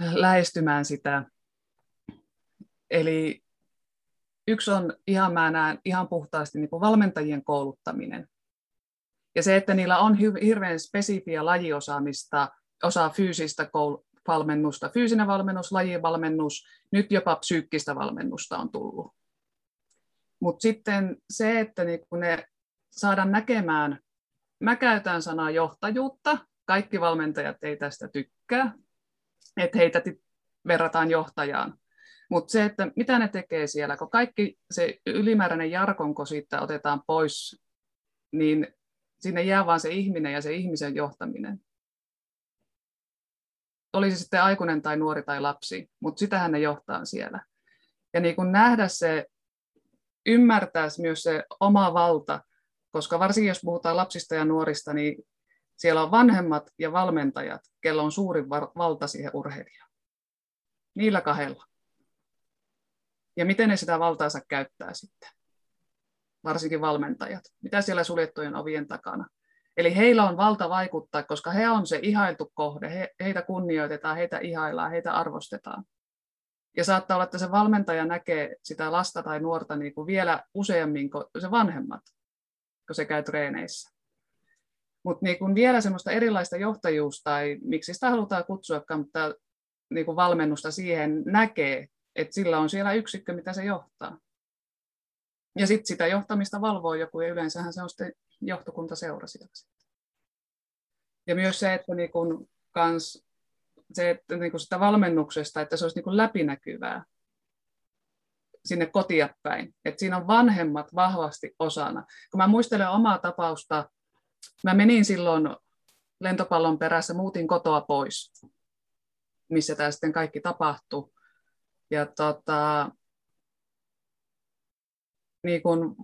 lähestymään sitä. Eli yksi on ihan, mä näen, ihan puhtaasti niin kuin valmentajien kouluttaminen. Ja se, että niillä on hirveän spesifiä lajiosaamista, osaa fyysistä koul- valmennusta, fyysinen valmennus, lajivalmennus, nyt jopa psyykkistä valmennusta on tullut. Mutta sitten se, että niinku ne saadaan näkemään, mä käytän sanaa johtajuutta, kaikki valmentajat ei tästä tykkää, että heitä verrataan johtajaan. Mutta se, että mitä ne tekee siellä, kun kaikki se ylimääräinen jarkonko siitä otetaan pois, niin sinne jää vain se ihminen ja se ihmisen johtaminen. Oli se sitten aikuinen tai nuori tai lapsi, mutta sitähän ne johtaa siellä. Ja niin kun nähdä se, ymmärtää myös se oma valta, koska varsinkin jos puhutaan lapsista ja nuorista, niin siellä on vanhemmat ja valmentajat, kello on suurin valta siihen urheilijaan. Niillä kahdella. Ja miten ne sitä valtaansa käyttää sitten? Varsinkin valmentajat. Mitä siellä suljettujen ovien takana? Eli heillä on valta vaikuttaa, koska he on se ihailtu kohde. He, heitä kunnioitetaan, heitä ihaillaan, heitä arvostetaan. Ja saattaa olla, että se valmentaja näkee sitä lasta tai nuorta niin kuin vielä useammin kuin se vanhemmat, kun se käy treeneissä. Mutta niin vielä semmoista erilaista johtajuus tai miksi sitä halutaan kutsua, mutta niin kuin valmennusta siihen näkee, että sillä on siellä yksikkö, mitä se johtaa. Ja sitten sitä johtamista valvoo joku, ja yleensähän se on sitten johtokunta seura siellä. Ja myös se, että niin kun kans, se, että niin kun sitä valmennuksesta, että se olisi niin kun läpinäkyvää sinne kotia päin. Että siinä on vanhemmat vahvasti osana. Kun mä muistelen omaa tapausta, mä menin silloin lentopallon perässä, muutin kotoa pois, missä tämä sitten kaikki tapahtui. Ja tota, niin kun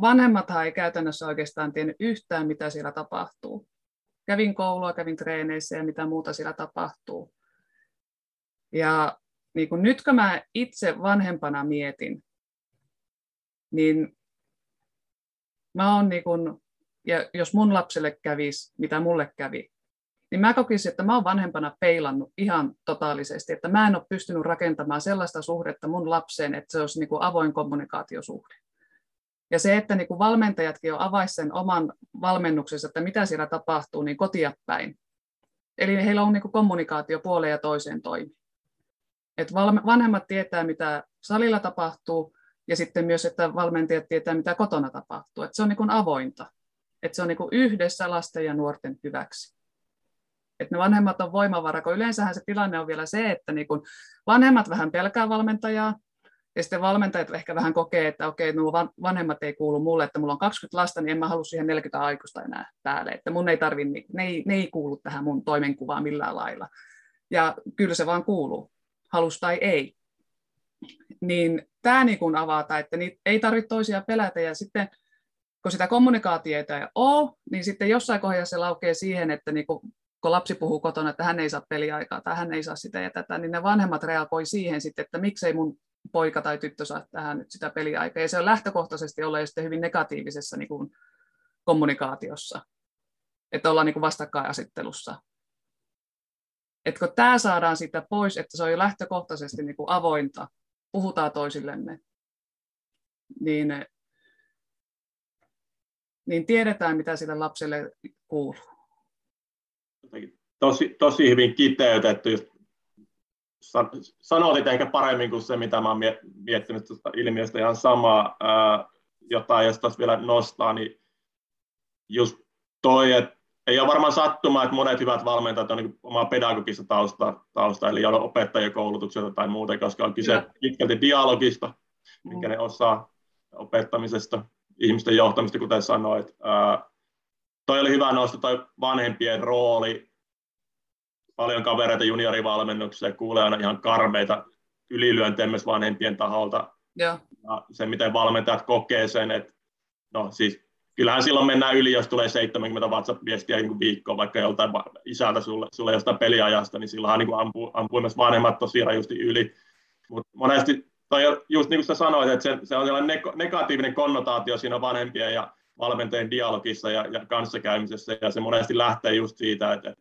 vanhemmathan ei käytännössä oikeastaan tiennyt yhtään, mitä siellä tapahtuu. Kävin koulua, kävin treeneissä ja mitä muuta siellä tapahtuu. Ja niin kun nyt kun mä itse vanhempana mietin, niin mä oon niin kun, ja jos mun lapselle kävisi, mitä mulle kävi, niin mä kokisin, että mä oon vanhempana peilannut ihan totaalisesti, että mä en ole pystynyt rakentamaan sellaista suhdetta mun lapseen, että se olisi niin kuin avoin kommunikaatiosuhde. Ja se, että niin kuin valmentajatkin on avaisi sen oman valmennuksensa, että mitä siellä tapahtuu, niin kotia päin. Eli heillä on niin kuin kommunikaatio puoleen ja toiseen toimi. Et vanhemmat tietää, mitä salilla tapahtuu, ja sitten myös, että valmentajat tietää, mitä kotona tapahtuu. Et se on niin kuin avointa. Et se on niin kuin yhdessä lasten ja nuorten hyväksi että ne vanhemmat on voimavara, kun yleensähän se tilanne on vielä se, että niin kun vanhemmat vähän pelkää valmentajaa, ja sitten valmentajat ehkä vähän kokee, että okei, nuo vanhemmat ei kuulu mulle, että mulla on 20 lasta, niin en mä halua siihen 40 aikuista enää päälle, että mun ei tarvi, ne ei, ne ei kuulu tähän mun toimenkuvaan millään lailla. Ja kyllä se vaan kuuluu, halus tai ei. Niin tämä niin kun avata, että ei tarvitse toisia pelätä, ja sitten kun sitä kommunikaatiota ei ole, niin sitten jossain kohdassa se laukee siihen, että niin kun lapsi puhuu kotona, että hän ei saa peliaikaa tai hän ei saa sitä ja tätä, niin ne vanhemmat reagoi siihen sitten, että miksei mun poika tai tyttö saa tähän nyt sitä peliaikaa. Ja se on lähtökohtaisesti olla sitten hyvin negatiivisessa niin kuin kommunikaatiossa, että ollaan niin kuin vastakkainasettelussa. Että kun tämä saadaan sitä pois, että se on jo lähtökohtaisesti niin kuin avointa, puhutaan toisillemme, niin, niin tiedetään, mitä sille lapselle kuuluu tosi, tosi hyvin kiteytetty. Just sanoit ehkä paremmin kuin se, mitä mä oon miettinyt tuosta ilmiöstä ihan samaa. Ää, jotain, jos taas vielä nostaa, niin just toi, että ei ole varmaan sattumaa, että monet hyvät valmentajat on niin omaa pedagogista tausta, tausta eli ole opettajakoulutukselta tai muuta, koska on kyse pitkälti dialogista, minkä mm. ne osaa opettamisesta, ihmisten johtamista, kuten sanoit. Ää, toi oli hyvä nosto, toi vanhempien rooli paljon kavereita juniorivalmennuksessa ja kuulee aina ihan karmeita ylilyöntejä myös vanhempien taholta. Ja. ja se, miten valmentajat kokee sen, että no siis kyllähän silloin mennään yli, jos tulee 70 WhatsApp-viestiä niin viikkoon vaikka joltain isältä sulle, sulle jostain peliajasta, niin silloinhan niin ampuu, ampuu myös vanhemmat tosi rajusti yli. Mutta monesti toi just niin kuin sä sanoit, että se, se on sellainen negatiivinen konnotaatio siinä vanhempien ja valmentajien dialogissa ja, ja kanssakäymisessä, ja se monesti lähtee just siitä, että,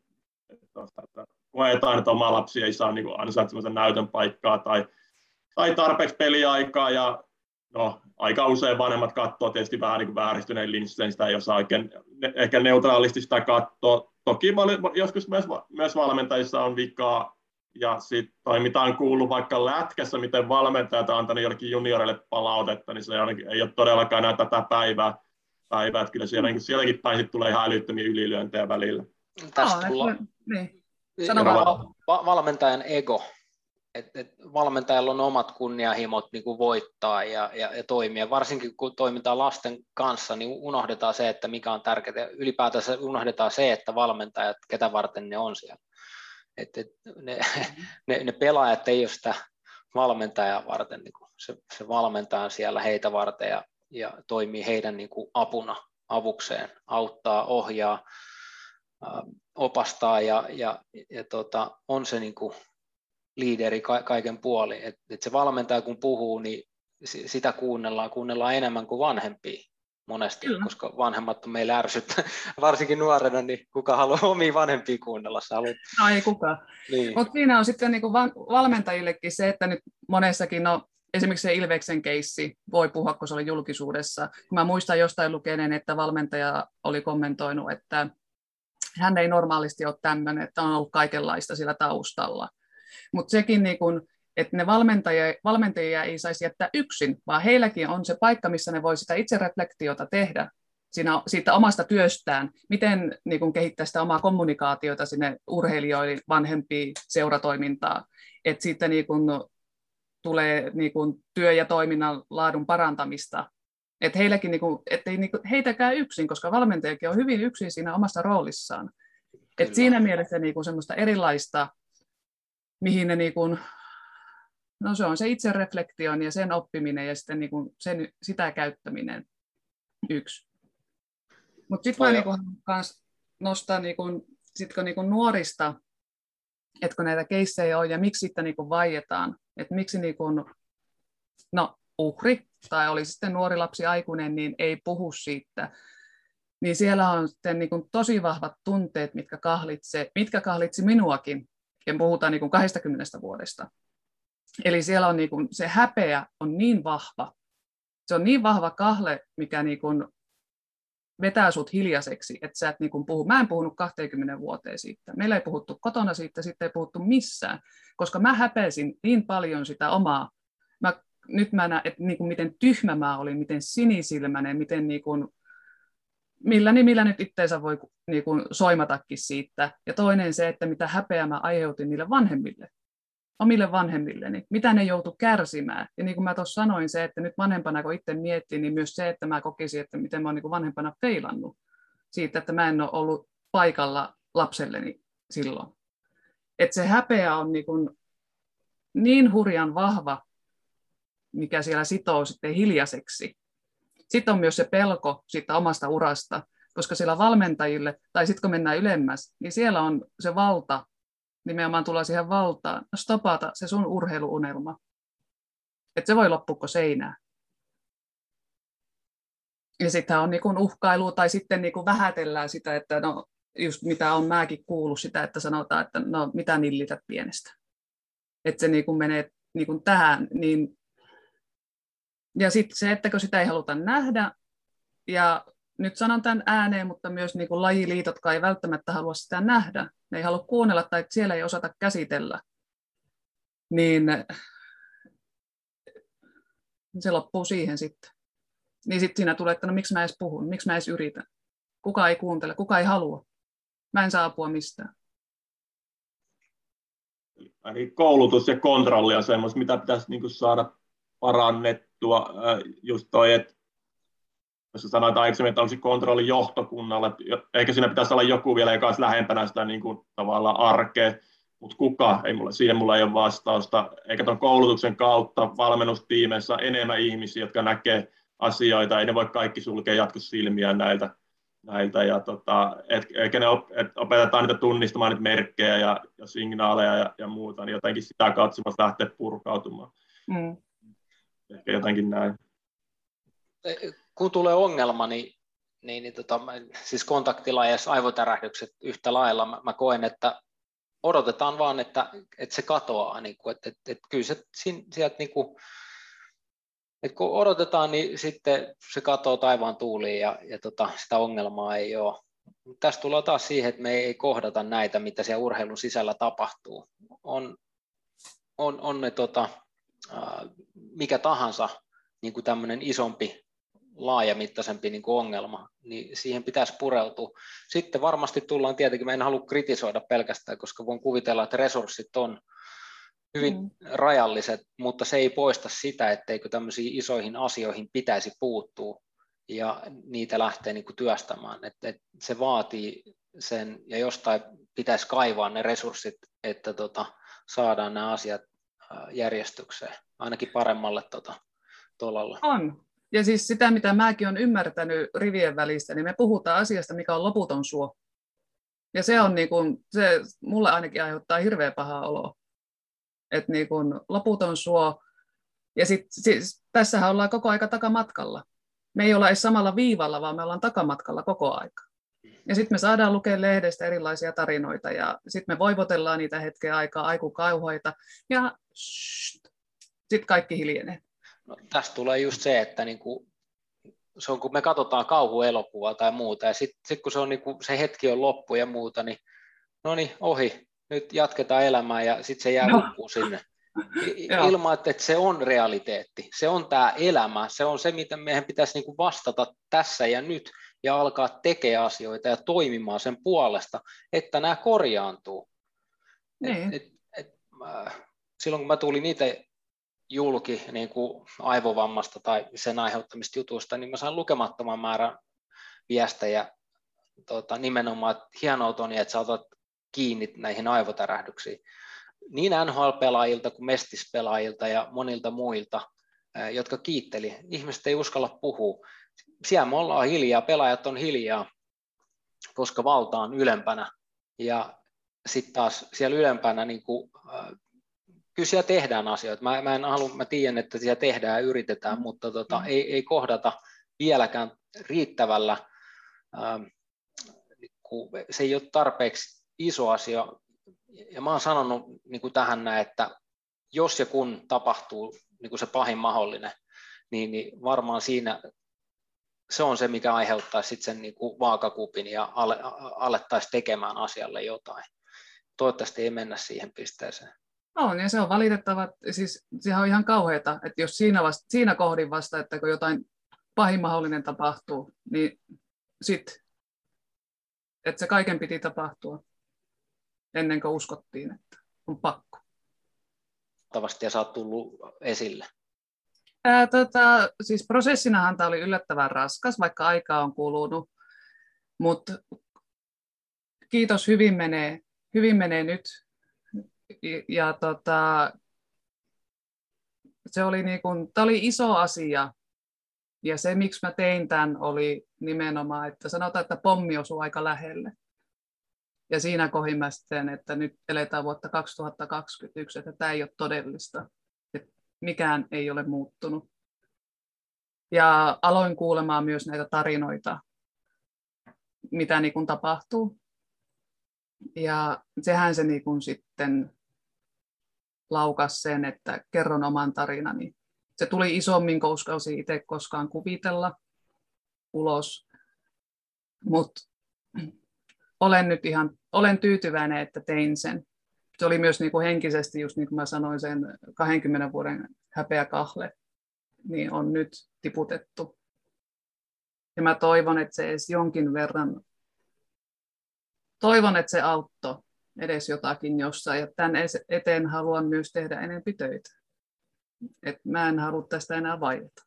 että, että, koetaan, että oma lapsi ei saa niin ansaitsemansa näytön paikkaa tai, tai tarpeeksi peliaikaa, ja no, aika usein vanhemmat katsoo tietysti vähän niin vääristyneen linsseen, sitä ei osaa oikein ehkä neutraalisti sitä katsoa. Toki joskus myös, myös valmentajissa on vikaa, ja sitten toi mitä on kuullut vaikka lätkässä, miten valmentajat on antanut jollekin junioreille palautetta, niin se ei ole todellakaan enää tätä päivää, päivää että kyllä siellä, mm. sielläkin päin sit tulee ihan älyttömiä ylilyöntejä välillä. Tästä tulla, niin. Sano va- valmentajan ego et, et valmentajalla on omat kunnianhimot niin kuin voittaa ja, ja, ja toimia. Varsinkin kun toimitaan lasten kanssa, niin unohdetaan se, että mikä on tärkeää. Ylipäätänsä unohdetaan se, että valmentajat, ketä varten ne on siellä. Et, et ne, ne, ne pelaajat ei ole sitä valmentajaa varten, niin kuin se, se valmentaja on siellä heitä varten ja, ja toimii heidän niin kuin apuna, avukseen, auttaa, ohjaa, opastaa ja, ja, ja tota, on se niin kuin liideri ka- kaiken puoli. Et, et se valmentaja kun puhuu, niin sitä kuunnellaan, kuunnellaan enemmän kuin vanhempia monesti, Kyllä. koska vanhemmat on meillä ärsyttä, varsinkin nuorena, niin kuka haluaa omia vanhempia kuunnella? Sä haluat... No ei kukaan. Niin. Mutta siinä on sitten niin kuin valmentajillekin se, että nyt monessakin, no esimerkiksi se Ilveksen keissi voi puhua, kun se oli julkisuudessa. Mä muistan jostain lukeneen, että valmentaja oli kommentoinut, että hän ei normaalisti ole tämmöinen, että on ollut kaikenlaista sillä taustalla. Mutta sekin, niin kun, että ne valmentajia, valmentajia ei saisi jättää yksin, vaan heilläkin on se paikka, missä ne voi sitä itsereflektiota tehdä siinä, siitä omasta työstään, miten niin kun, kehittää sitä omaa kommunikaatiota sinne urheilijoille, vanhempiin, seuratoimintaa, että siitä niin kun, tulee niin kun, työ- ja toiminnan laadun parantamista, että heilläkin, niin kun, ettei niin kun, heitäkään yksin, koska valmentajakin on hyvin yksin siinä omassa roolissaan. Et siinä mielessä niin kun, semmoista erilaista mihin ne niin kuin, no se on se itsereflektion ja sen oppiminen ja sitten niin kuin sen, sitä käyttäminen yksi. Mutta sitten mä niin kans nostan niin kuin, sit kun niin kuin nuorista, että kun näitä keissejä on ja miksi sitten niin kuin vaietaan, että miksi niin kuin, no uhri tai oli sitten nuori lapsi aikuinen, niin ei puhu siitä, niin siellä on sitten niin kuin tosi vahvat tunteet, mitkä kahlitse, mitkä kahlitsi minuakin ja puhutaan niin kuin 20 vuodesta. Eli siellä on niin kuin, se häpeä on niin vahva, se on niin vahva kahle, mikä niin kuin vetää sut hiljaiseksi, että sä et niin puhu. Mä en puhunut 20 vuoteen siitä. Meillä ei puhuttu kotona siitä, siitä ei puhuttu missään, koska mä häpesin niin paljon sitä omaa. Nyt mä näen, että niin kuin miten tyhmä mä olin, miten sinisilmäinen, miten niin kuin millä nimillä nyt itteensä voi niin kuin soimatakin siitä. Ja toinen se, että mitä häpeää mä aiheutin niille vanhemmille, omille vanhemmilleni, mitä ne joutu kärsimään. Ja niin kuin mä tuossa sanoin, se, että nyt vanhempana kun itse miettii, niin myös se, että mä kokisin, että miten mä oon niin vanhempana feilannut siitä, että mä en ole ollut paikalla lapselleni silloin. Että se häpeä on niin, kuin niin hurjan vahva, mikä siellä sitoo sitten hiljaiseksi, sitten on myös se pelko siitä omasta urasta, koska siellä valmentajille, tai sitten kun mennään ylemmäs, niin siellä on se valta, nimenomaan tulla siihen valtaan, stopata se sun urheiluunelma. Että se voi loppua seinään. Ja sitten on niinku uhkailu tai sitten niinku vähätellään sitä, että no, just mitä on mäkin kuullut sitä, että sanotaan, että no mitä nillität pienestä. Että se niinku menee niinku tähän, niin ja sitten se, että kun sitä ei haluta nähdä, ja nyt sanon tämän ääneen, mutta myös niin kuin lajiliitotkaan ei välttämättä halua sitä nähdä, ne ei halua kuunnella tai siellä ei osata käsitellä, niin se loppuu siihen sitten. Niin sitten siinä tulee, että no miksi mä edes puhun, miksi mä edes yritän. Kuka ei kuuntele, kuka ei halua. Mä en saa apua mistään. Eli koulutus ja kontrolli on semmoista, mitä pitäisi niin saada parannettua. Just toi, että jos sanoit aikaisemmin, että olisi kontrolli johtokunnalle, eikä siinä pitäisi olla joku vielä, joka olisi lähempänä sitä niin kuin, tavallaan arkea, mutta kuka, ei mulla, siihen mulla ei ole vastausta, eikä tuon koulutuksen kautta valmennustiimeissä enemmän ihmisiä, jotka näkee asioita, ei ne voi kaikki sulkea jatkossa silmiä näiltä, näiltä ja tota, et, eikä ne op, et opetetaan niitä tunnistamaan niitä merkkejä ja, ja signaaleja ja, ja muuta, niin jotenkin sitä kautta lähtee purkautumaan. Mm. Ehkä jotenkin näin. Kun tulee ongelma, niin, niin, niin tota, siis kontaktilajeissa aivotärähdykset yhtä lailla, mä, mä koen, että odotetaan vaan, että, että se katoaa, niin kuin, että, että, että kyllä se sieltä niin kuin, et kun odotetaan, niin sitten se katoo taivaan tuuliin ja, ja tota, sitä ongelmaa ei ole. Tässä tulee taas siihen, että me ei kohdata näitä, mitä siellä urheilun sisällä tapahtuu. On, on, on ne tota, mikä tahansa niin kuin tämmöinen isompi, laajamittaisempi niin kuin ongelma, niin siihen pitäisi pureutua. Sitten varmasti tullaan tietenkin, mä en halua kritisoida pelkästään, koska voin kuvitella, että resurssit on hyvin mm. rajalliset, mutta se ei poista sitä, etteikö tämmöisiin isoihin asioihin pitäisi puuttua ja niitä lähtee niin kuin työstämään. Et, et se vaatii sen, ja jostain pitäisi kaivaa ne resurssit, että tota, saadaan nämä asiat järjestykseen, ainakin paremmalle tota, tolalla. On. Ja siis sitä, mitä mäkin olen ymmärtänyt rivien välistä, niin me puhutaan asiasta, mikä on loputon suo. Ja se on niin kuin, se mulle ainakin aiheuttaa hirveän pahaa oloa että niin kuin loputon suo. Ja sit, siis, tässähän ollaan koko aika takamatkalla. Me ei olla edes samalla viivalla, vaan me ollaan takamatkalla koko aika. Ja sitten me saadaan lukea lehdestä erilaisia tarinoita ja sitten me voivotellaan niitä hetkeä aikaa, aikukauhoita ja sitten kaikki hiljenee. No, tästä tulee just se, että niinku, se on kun me katsotaan kauhuelokuvaa tai muuta ja sitten sit kun se, on, niinku, se hetki on loppu ja muuta, niin no niin, ohi, nyt jatketaan elämää ja sitten se jää no. loppuun sinne. Ilman, että se on realiteetti. Se on tämä elämä. Se on se, mitä meidän pitäisi niinku vastata tässä ja nyt ja alkaa tekemään asioita ja toimimaan sen puolesta, että nämä korjaantuu. Niin. Et, et, et, äh, silloin kun mä tulin itse julki niin kuin aivovammasta tai sen aiheuttamista jutuista, niin mä sain lukemattoman määrän viestejä tota, nimenomaan, että hienoa Toni, että sä otat kiinni näihin aivotärähdyksiin. Niin NHL-pelaajilta kuin mestispelaajilta ja monilta muilta, jotka kiitteli. Ihmiset ei uskalla puhua. Siellä me ollaan hiljaa, pelaajat on hiljaa, koska valta on ylempänä. Ja sitten taas siellä ylempänä, niin kuin, kyllä siellä tehdään asioita. Mä, mä, en halua, mä tiedän, että siellä tehdään ja yritetään, mutta tota, mm. ei, ei kohdata vieläkään riittävällä, äh, se ei ole tarpeeksi iso asia, ja mä oon sanonut niin kuin tähän näin, että jos ja kun tapahtuu niin kuin se pahin mahdollinen, niin, niin varmaan siinä se on se, mikä aiheuttaa sitten sen niin kuin vaakakupin ja ale, alettaisiin tekemään asialle jotain. Toivottavasti ei mennä siihen pisteeseen. On, ja se on valitettava, siis sehän on ihan kauheata, että jos siinä, vasta, siinä kohdin vasta, että kun jotain pahin mahdollinen tapahtuu, niin sitten, että se kaiken piti tapahtua ennen kuin uskottiin, että on pakko. Tavasti ja sä oot tullut esille. Ää, tota, siis prosessinahan tämä oli yllättävän raskas, vaikka aikaa on kulunut, mutta kiitos, hyvin menee, hyvin menee nyt. Ja, ja tota, se oli, niin kun, tämä oli iso asia, ja se, miksi mä tein tämän, oli nimenomaan, että sanotaan, että pommi osui aika lähelle. Ja siinä kohin mä sitten, että nyt eletään vuotta 2021, että tämä ei ole todellista, mikään ei ole muuttunut. Ja aloin kuulemaan myös näitä tarinoita, mitä niin kuin tapahtuu. Ja sehän se niin kuin sitten laukas sen, että kerron oman tarinani. Se tuli isommin, kuin uskalsin itse koskaan kuvitella ulos. Mutta olen nyt ihan olen tyytyväinen, että tein sen. Se oli myös niin kuin henkisesti, just niin kuin mä sanoin, sen 20 vuoden häpeä kahle, niin on nyt tiputettu. Ja mä toivon, että se edes jonkin verran, toivon, että se auttoi edes jotakin jossain. Ja tämän eteen haluan myös tehdä enempi töitä. Et mä en halua tästä enää vaieta.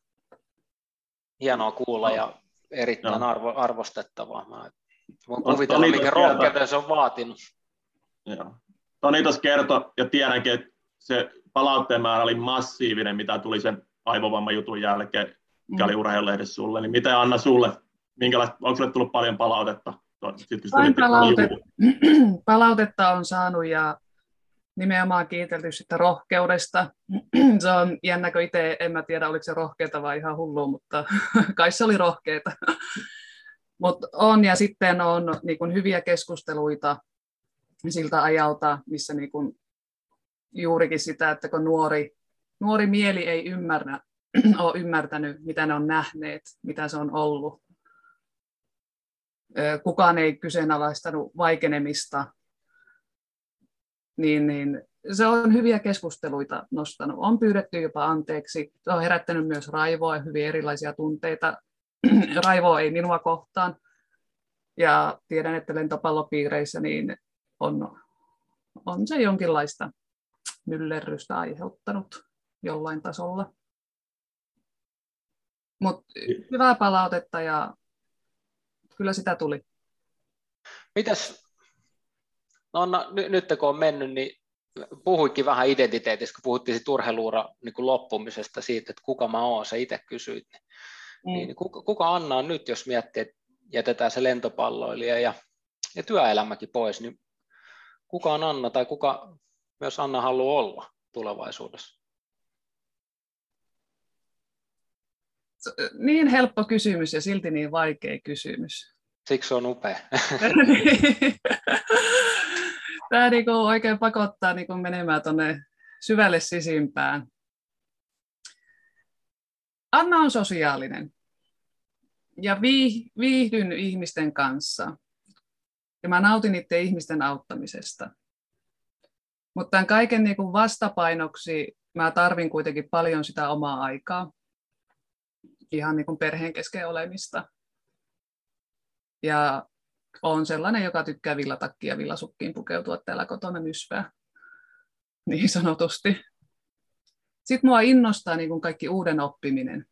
Hienoa kuulla ja erittäin arvo, arvostettavaa. Mä voin kuvitella, mikä rohkeuden se on vaatinut. Joo. Toni tuossa kertoi, ja tiedänkin, että se palautteen määrä oli massiivinen, mitä tuli sen aivovamman jälkeen, mikä oli mm. urheilulehdessä sulle. Niin miten Anna sulle, minkälaista, onko sulle tullut paljon palautetta? Vain palaute, palautetta on saanut ja nimenomaan kiitelty sitä rohkeudesta. se on jännä, kun itse en mä tiedä, oliko se rohkeata vai ihan hullua, mutta kai se oli rohkeita. Mutta on, ja sitten on niin kun, hyviä keskusteluita siltä ajalta, missä niin kun, juurikin sitä, että kun nuori, nuori mieli ei ymmärrä, ole ymmärtänyt, mitä ne on nähneet, mitä se on ollut. Kukaan ei kyseenalaistanut vaikenemista, niin, niin se on hyviä keskusteluita nostanut. On pyydetty jopa anteeksi. Se on herättänyt myös raivoa ja hyvin erilaisia tunteita. Raivoa ei minua kohtaan. Ja tiedän, että lentopallopiireissä niin on, on se jonkinlaista myllerrystä aiheuttanut jollain tasolla. Mutta hyvää palautetta ja kyllä sitä tuli. Mitäs, no, no nyt kun on mennyt, niin puhuikin vähän identiteetistä, kun puhuttiin siitä urheiluura niin kuin loppumisesta siitä, että kuka mä oon, sä itse kysyit. Niin, mm. niin kuka, kuka Anna on nyt, jos miettii, että jätetään se lentopalloilija ja, ja työelämäkin pois, niin kuka on Anna tai kuka myös Anna haluaa olla tulevaisuudessa? Niin helppo kysymys ja silti niin vaikea kysymys. Siksi on upea. Tämä niin kuin oikein pakottaa niin kuin menemään tuonne syvälle sisimpään. Anna on sosiaalinen ja viihdyn ihmisten kanssa. Ja mä nautin niiden ihmisten auttamisesta. Mutta tämän kaiken niin kuin vastapainoksi mä tarvin kuitenkin paljon sitä omaa aikaa. Ihan niin kuin perheen kesken olemista. Ja on sellainen, joka tykkää villatakkia ja villasukkiin pukeutua täällä kotona mysvää, niin sanotusti. Sitten mua innostaa niin kuin kaikki uuden oppiminen.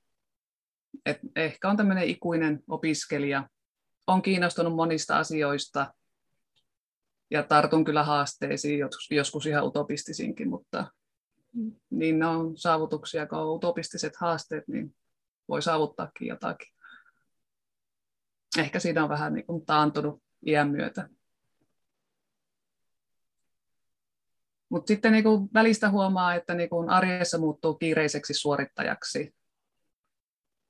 Et ehkä on tämmöinen ikuinen opiskelija, on kiinnostunut monista asioista ja tartun kyllä haasteisiin, joskus ihan utopistisinkin, mutta niin ne on saavutuksia, kun on utopistiset haasteet, niin voi saavuttaakin jotakin. Ehkä siinä on vähän niin kuin taantunut iän myötä. Mutta sitten niin kuin välistä huomaa, että niin kuin arjessa muuttuu kiireiseksi suorittajaksi.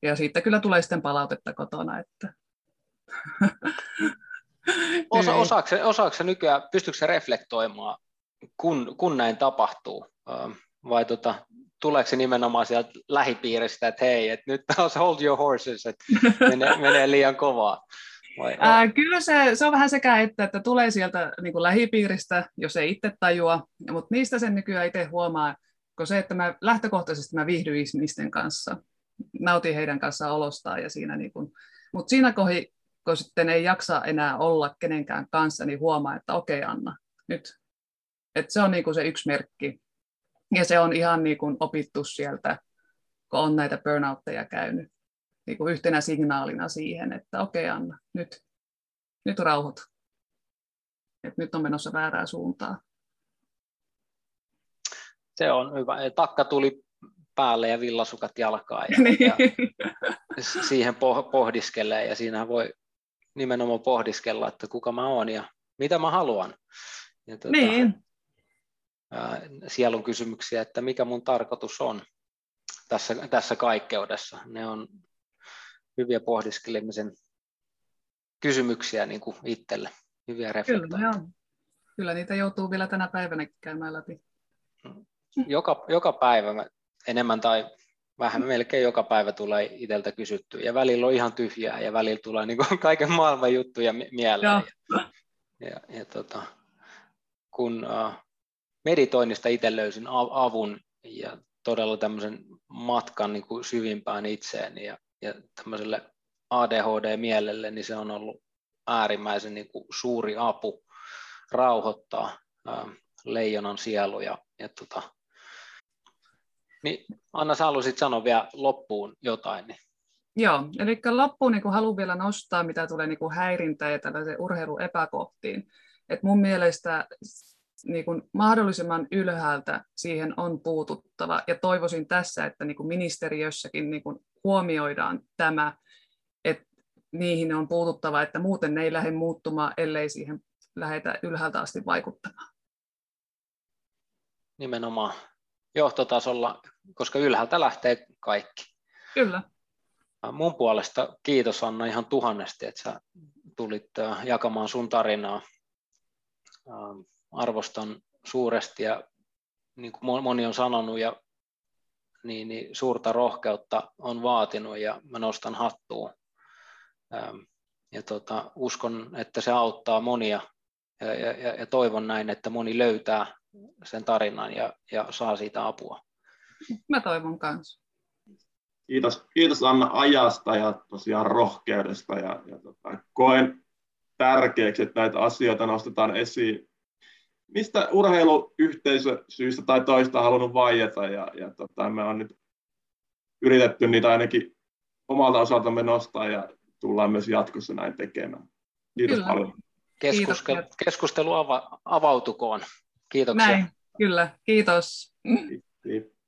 Ja siitä kyllä tulee sitten palautetta kotona. Että... Osa, osaako, osaako nykyään, pystyykö se reflektoimaan, kun, kun näin tapahtuu? Vai tota, tuleeko se nimenomaan sieltä lähipiiristä, että hei, että nyt taas hold your horses, että menee, menee liian kovaa? Vai, Ää, kyllä se, se on vähän sekä että, että tulee sieltä niin kuin lähipiiristä, jos ei itse tajua, mutta niistä sen nykyään itse huomaa, kun se, että mä lähtökohtaisesti mä viihdyin ihmisten kanssa, nautin heidän kanssaan olostaan ja siinä niin kuin, mutta siinä kohi, kun sitten ei jaksa enää olla kenenkään kanssa, niin huomaa, että okei Anna, nyt. että se on niin kuin se yksi merkki. Ja se on ihan niin kuin opittu sieltä, kun on näitä burnoutteja käynyt niin kuin yhtenä signaalina siihen, että okei Anna, nyt, nyt rauhoitu. Et nyt on menossa väärää suuntaa. Se on hyvä. Takka tuli päälle ja villasukat jalkaan ja, niin. ja siihen pohdiskelee ja siinä voi nimenomaan pohdiskella, että kuka mä oon ja mitä mä haluan. Ja tuota, niin. sielun kysymyksiä, että mikä mun tarkoitus on tässä, tässä kaikkeudessa. Ne on hyviä pohdiskelemisen kysymyksiä niin kuin itselle, hyviä reflektoja. Kyllä, Kyllä niitä joutuu vielä tänä päivänä käymään läpi. Joka, joka päivä enemmän tai vähän melkein joka päivä tulee itseltä kysyttyä ja välillä on ihan tyhjää ja välillä tulee niin kuin kaiken maailman juttuja mieleen. Ja, ja, ja tota, kun uh, meditoinnista itse löysin avun ja todella tämmöisen matkan niin kuin syvimpään itseen ja ja tämmöiselle ADHD-mielelle, niin se on ollut äärimmäisen niin kuin suuri apu rauhoittaa ää, leijonan sielu. Ja, ja tota, niin Anna, sä haluaisit sanoa vielä loppuun jotain. Niin. Joo, eli loppuun niin haluan vielä nostaa, mitä tulee niin kuin häirintään ja tällaiseen urheiluepäkohtiin. Et mun mielestä niin kuin mahdollisimman ylhäältä siihen on puututtava, ja toivoisin tässä, että niin kuin ministeriössäkin niin kuin huomioidaan tämä, että niihin on puututtava, että muuten ne ei lähde muuttumaan, ellei siihen lähdetä ylhäältä asti vaikuttamaan. Nimenomaan johtotasolla, koska ylhäältä lähtee kaikki. Kyllä. Mun puolesta kiitos Anna ihan tuhannesti, että sä tulit jakamaan sun tarinaa. Arvostan suuresti ja niin kuin moni on sanonut ja niin, niin suurta rohkeutta on vaatinut ja mä nostan hattua. Ja tota, uskon, että se auttaa monia ja, ja, ja toivon näin, että moni löytää sen tarinan ja, ja saa siitä apua. Mä toivon kanssa. Kiitos, kiitos Anna ajasta ja tosiaan rohkeudesta ja, ja tota, koen tärkeäksi, että näitä asioita nostetaan esiin. Mistä urheiluyhteisö syystä tai toista halunnut vaieta ja, ja tota, me on nyt yritetty niitä ainakin omalta osaltamme nostaa ja tullaan myös jatkossa näin tekemään. Kiitos Kyllä. paljon. Keskustelu, keskustelu ava, avautukoon. Kiitoksia. Näin, kyllä. Kiitos. Kiitos.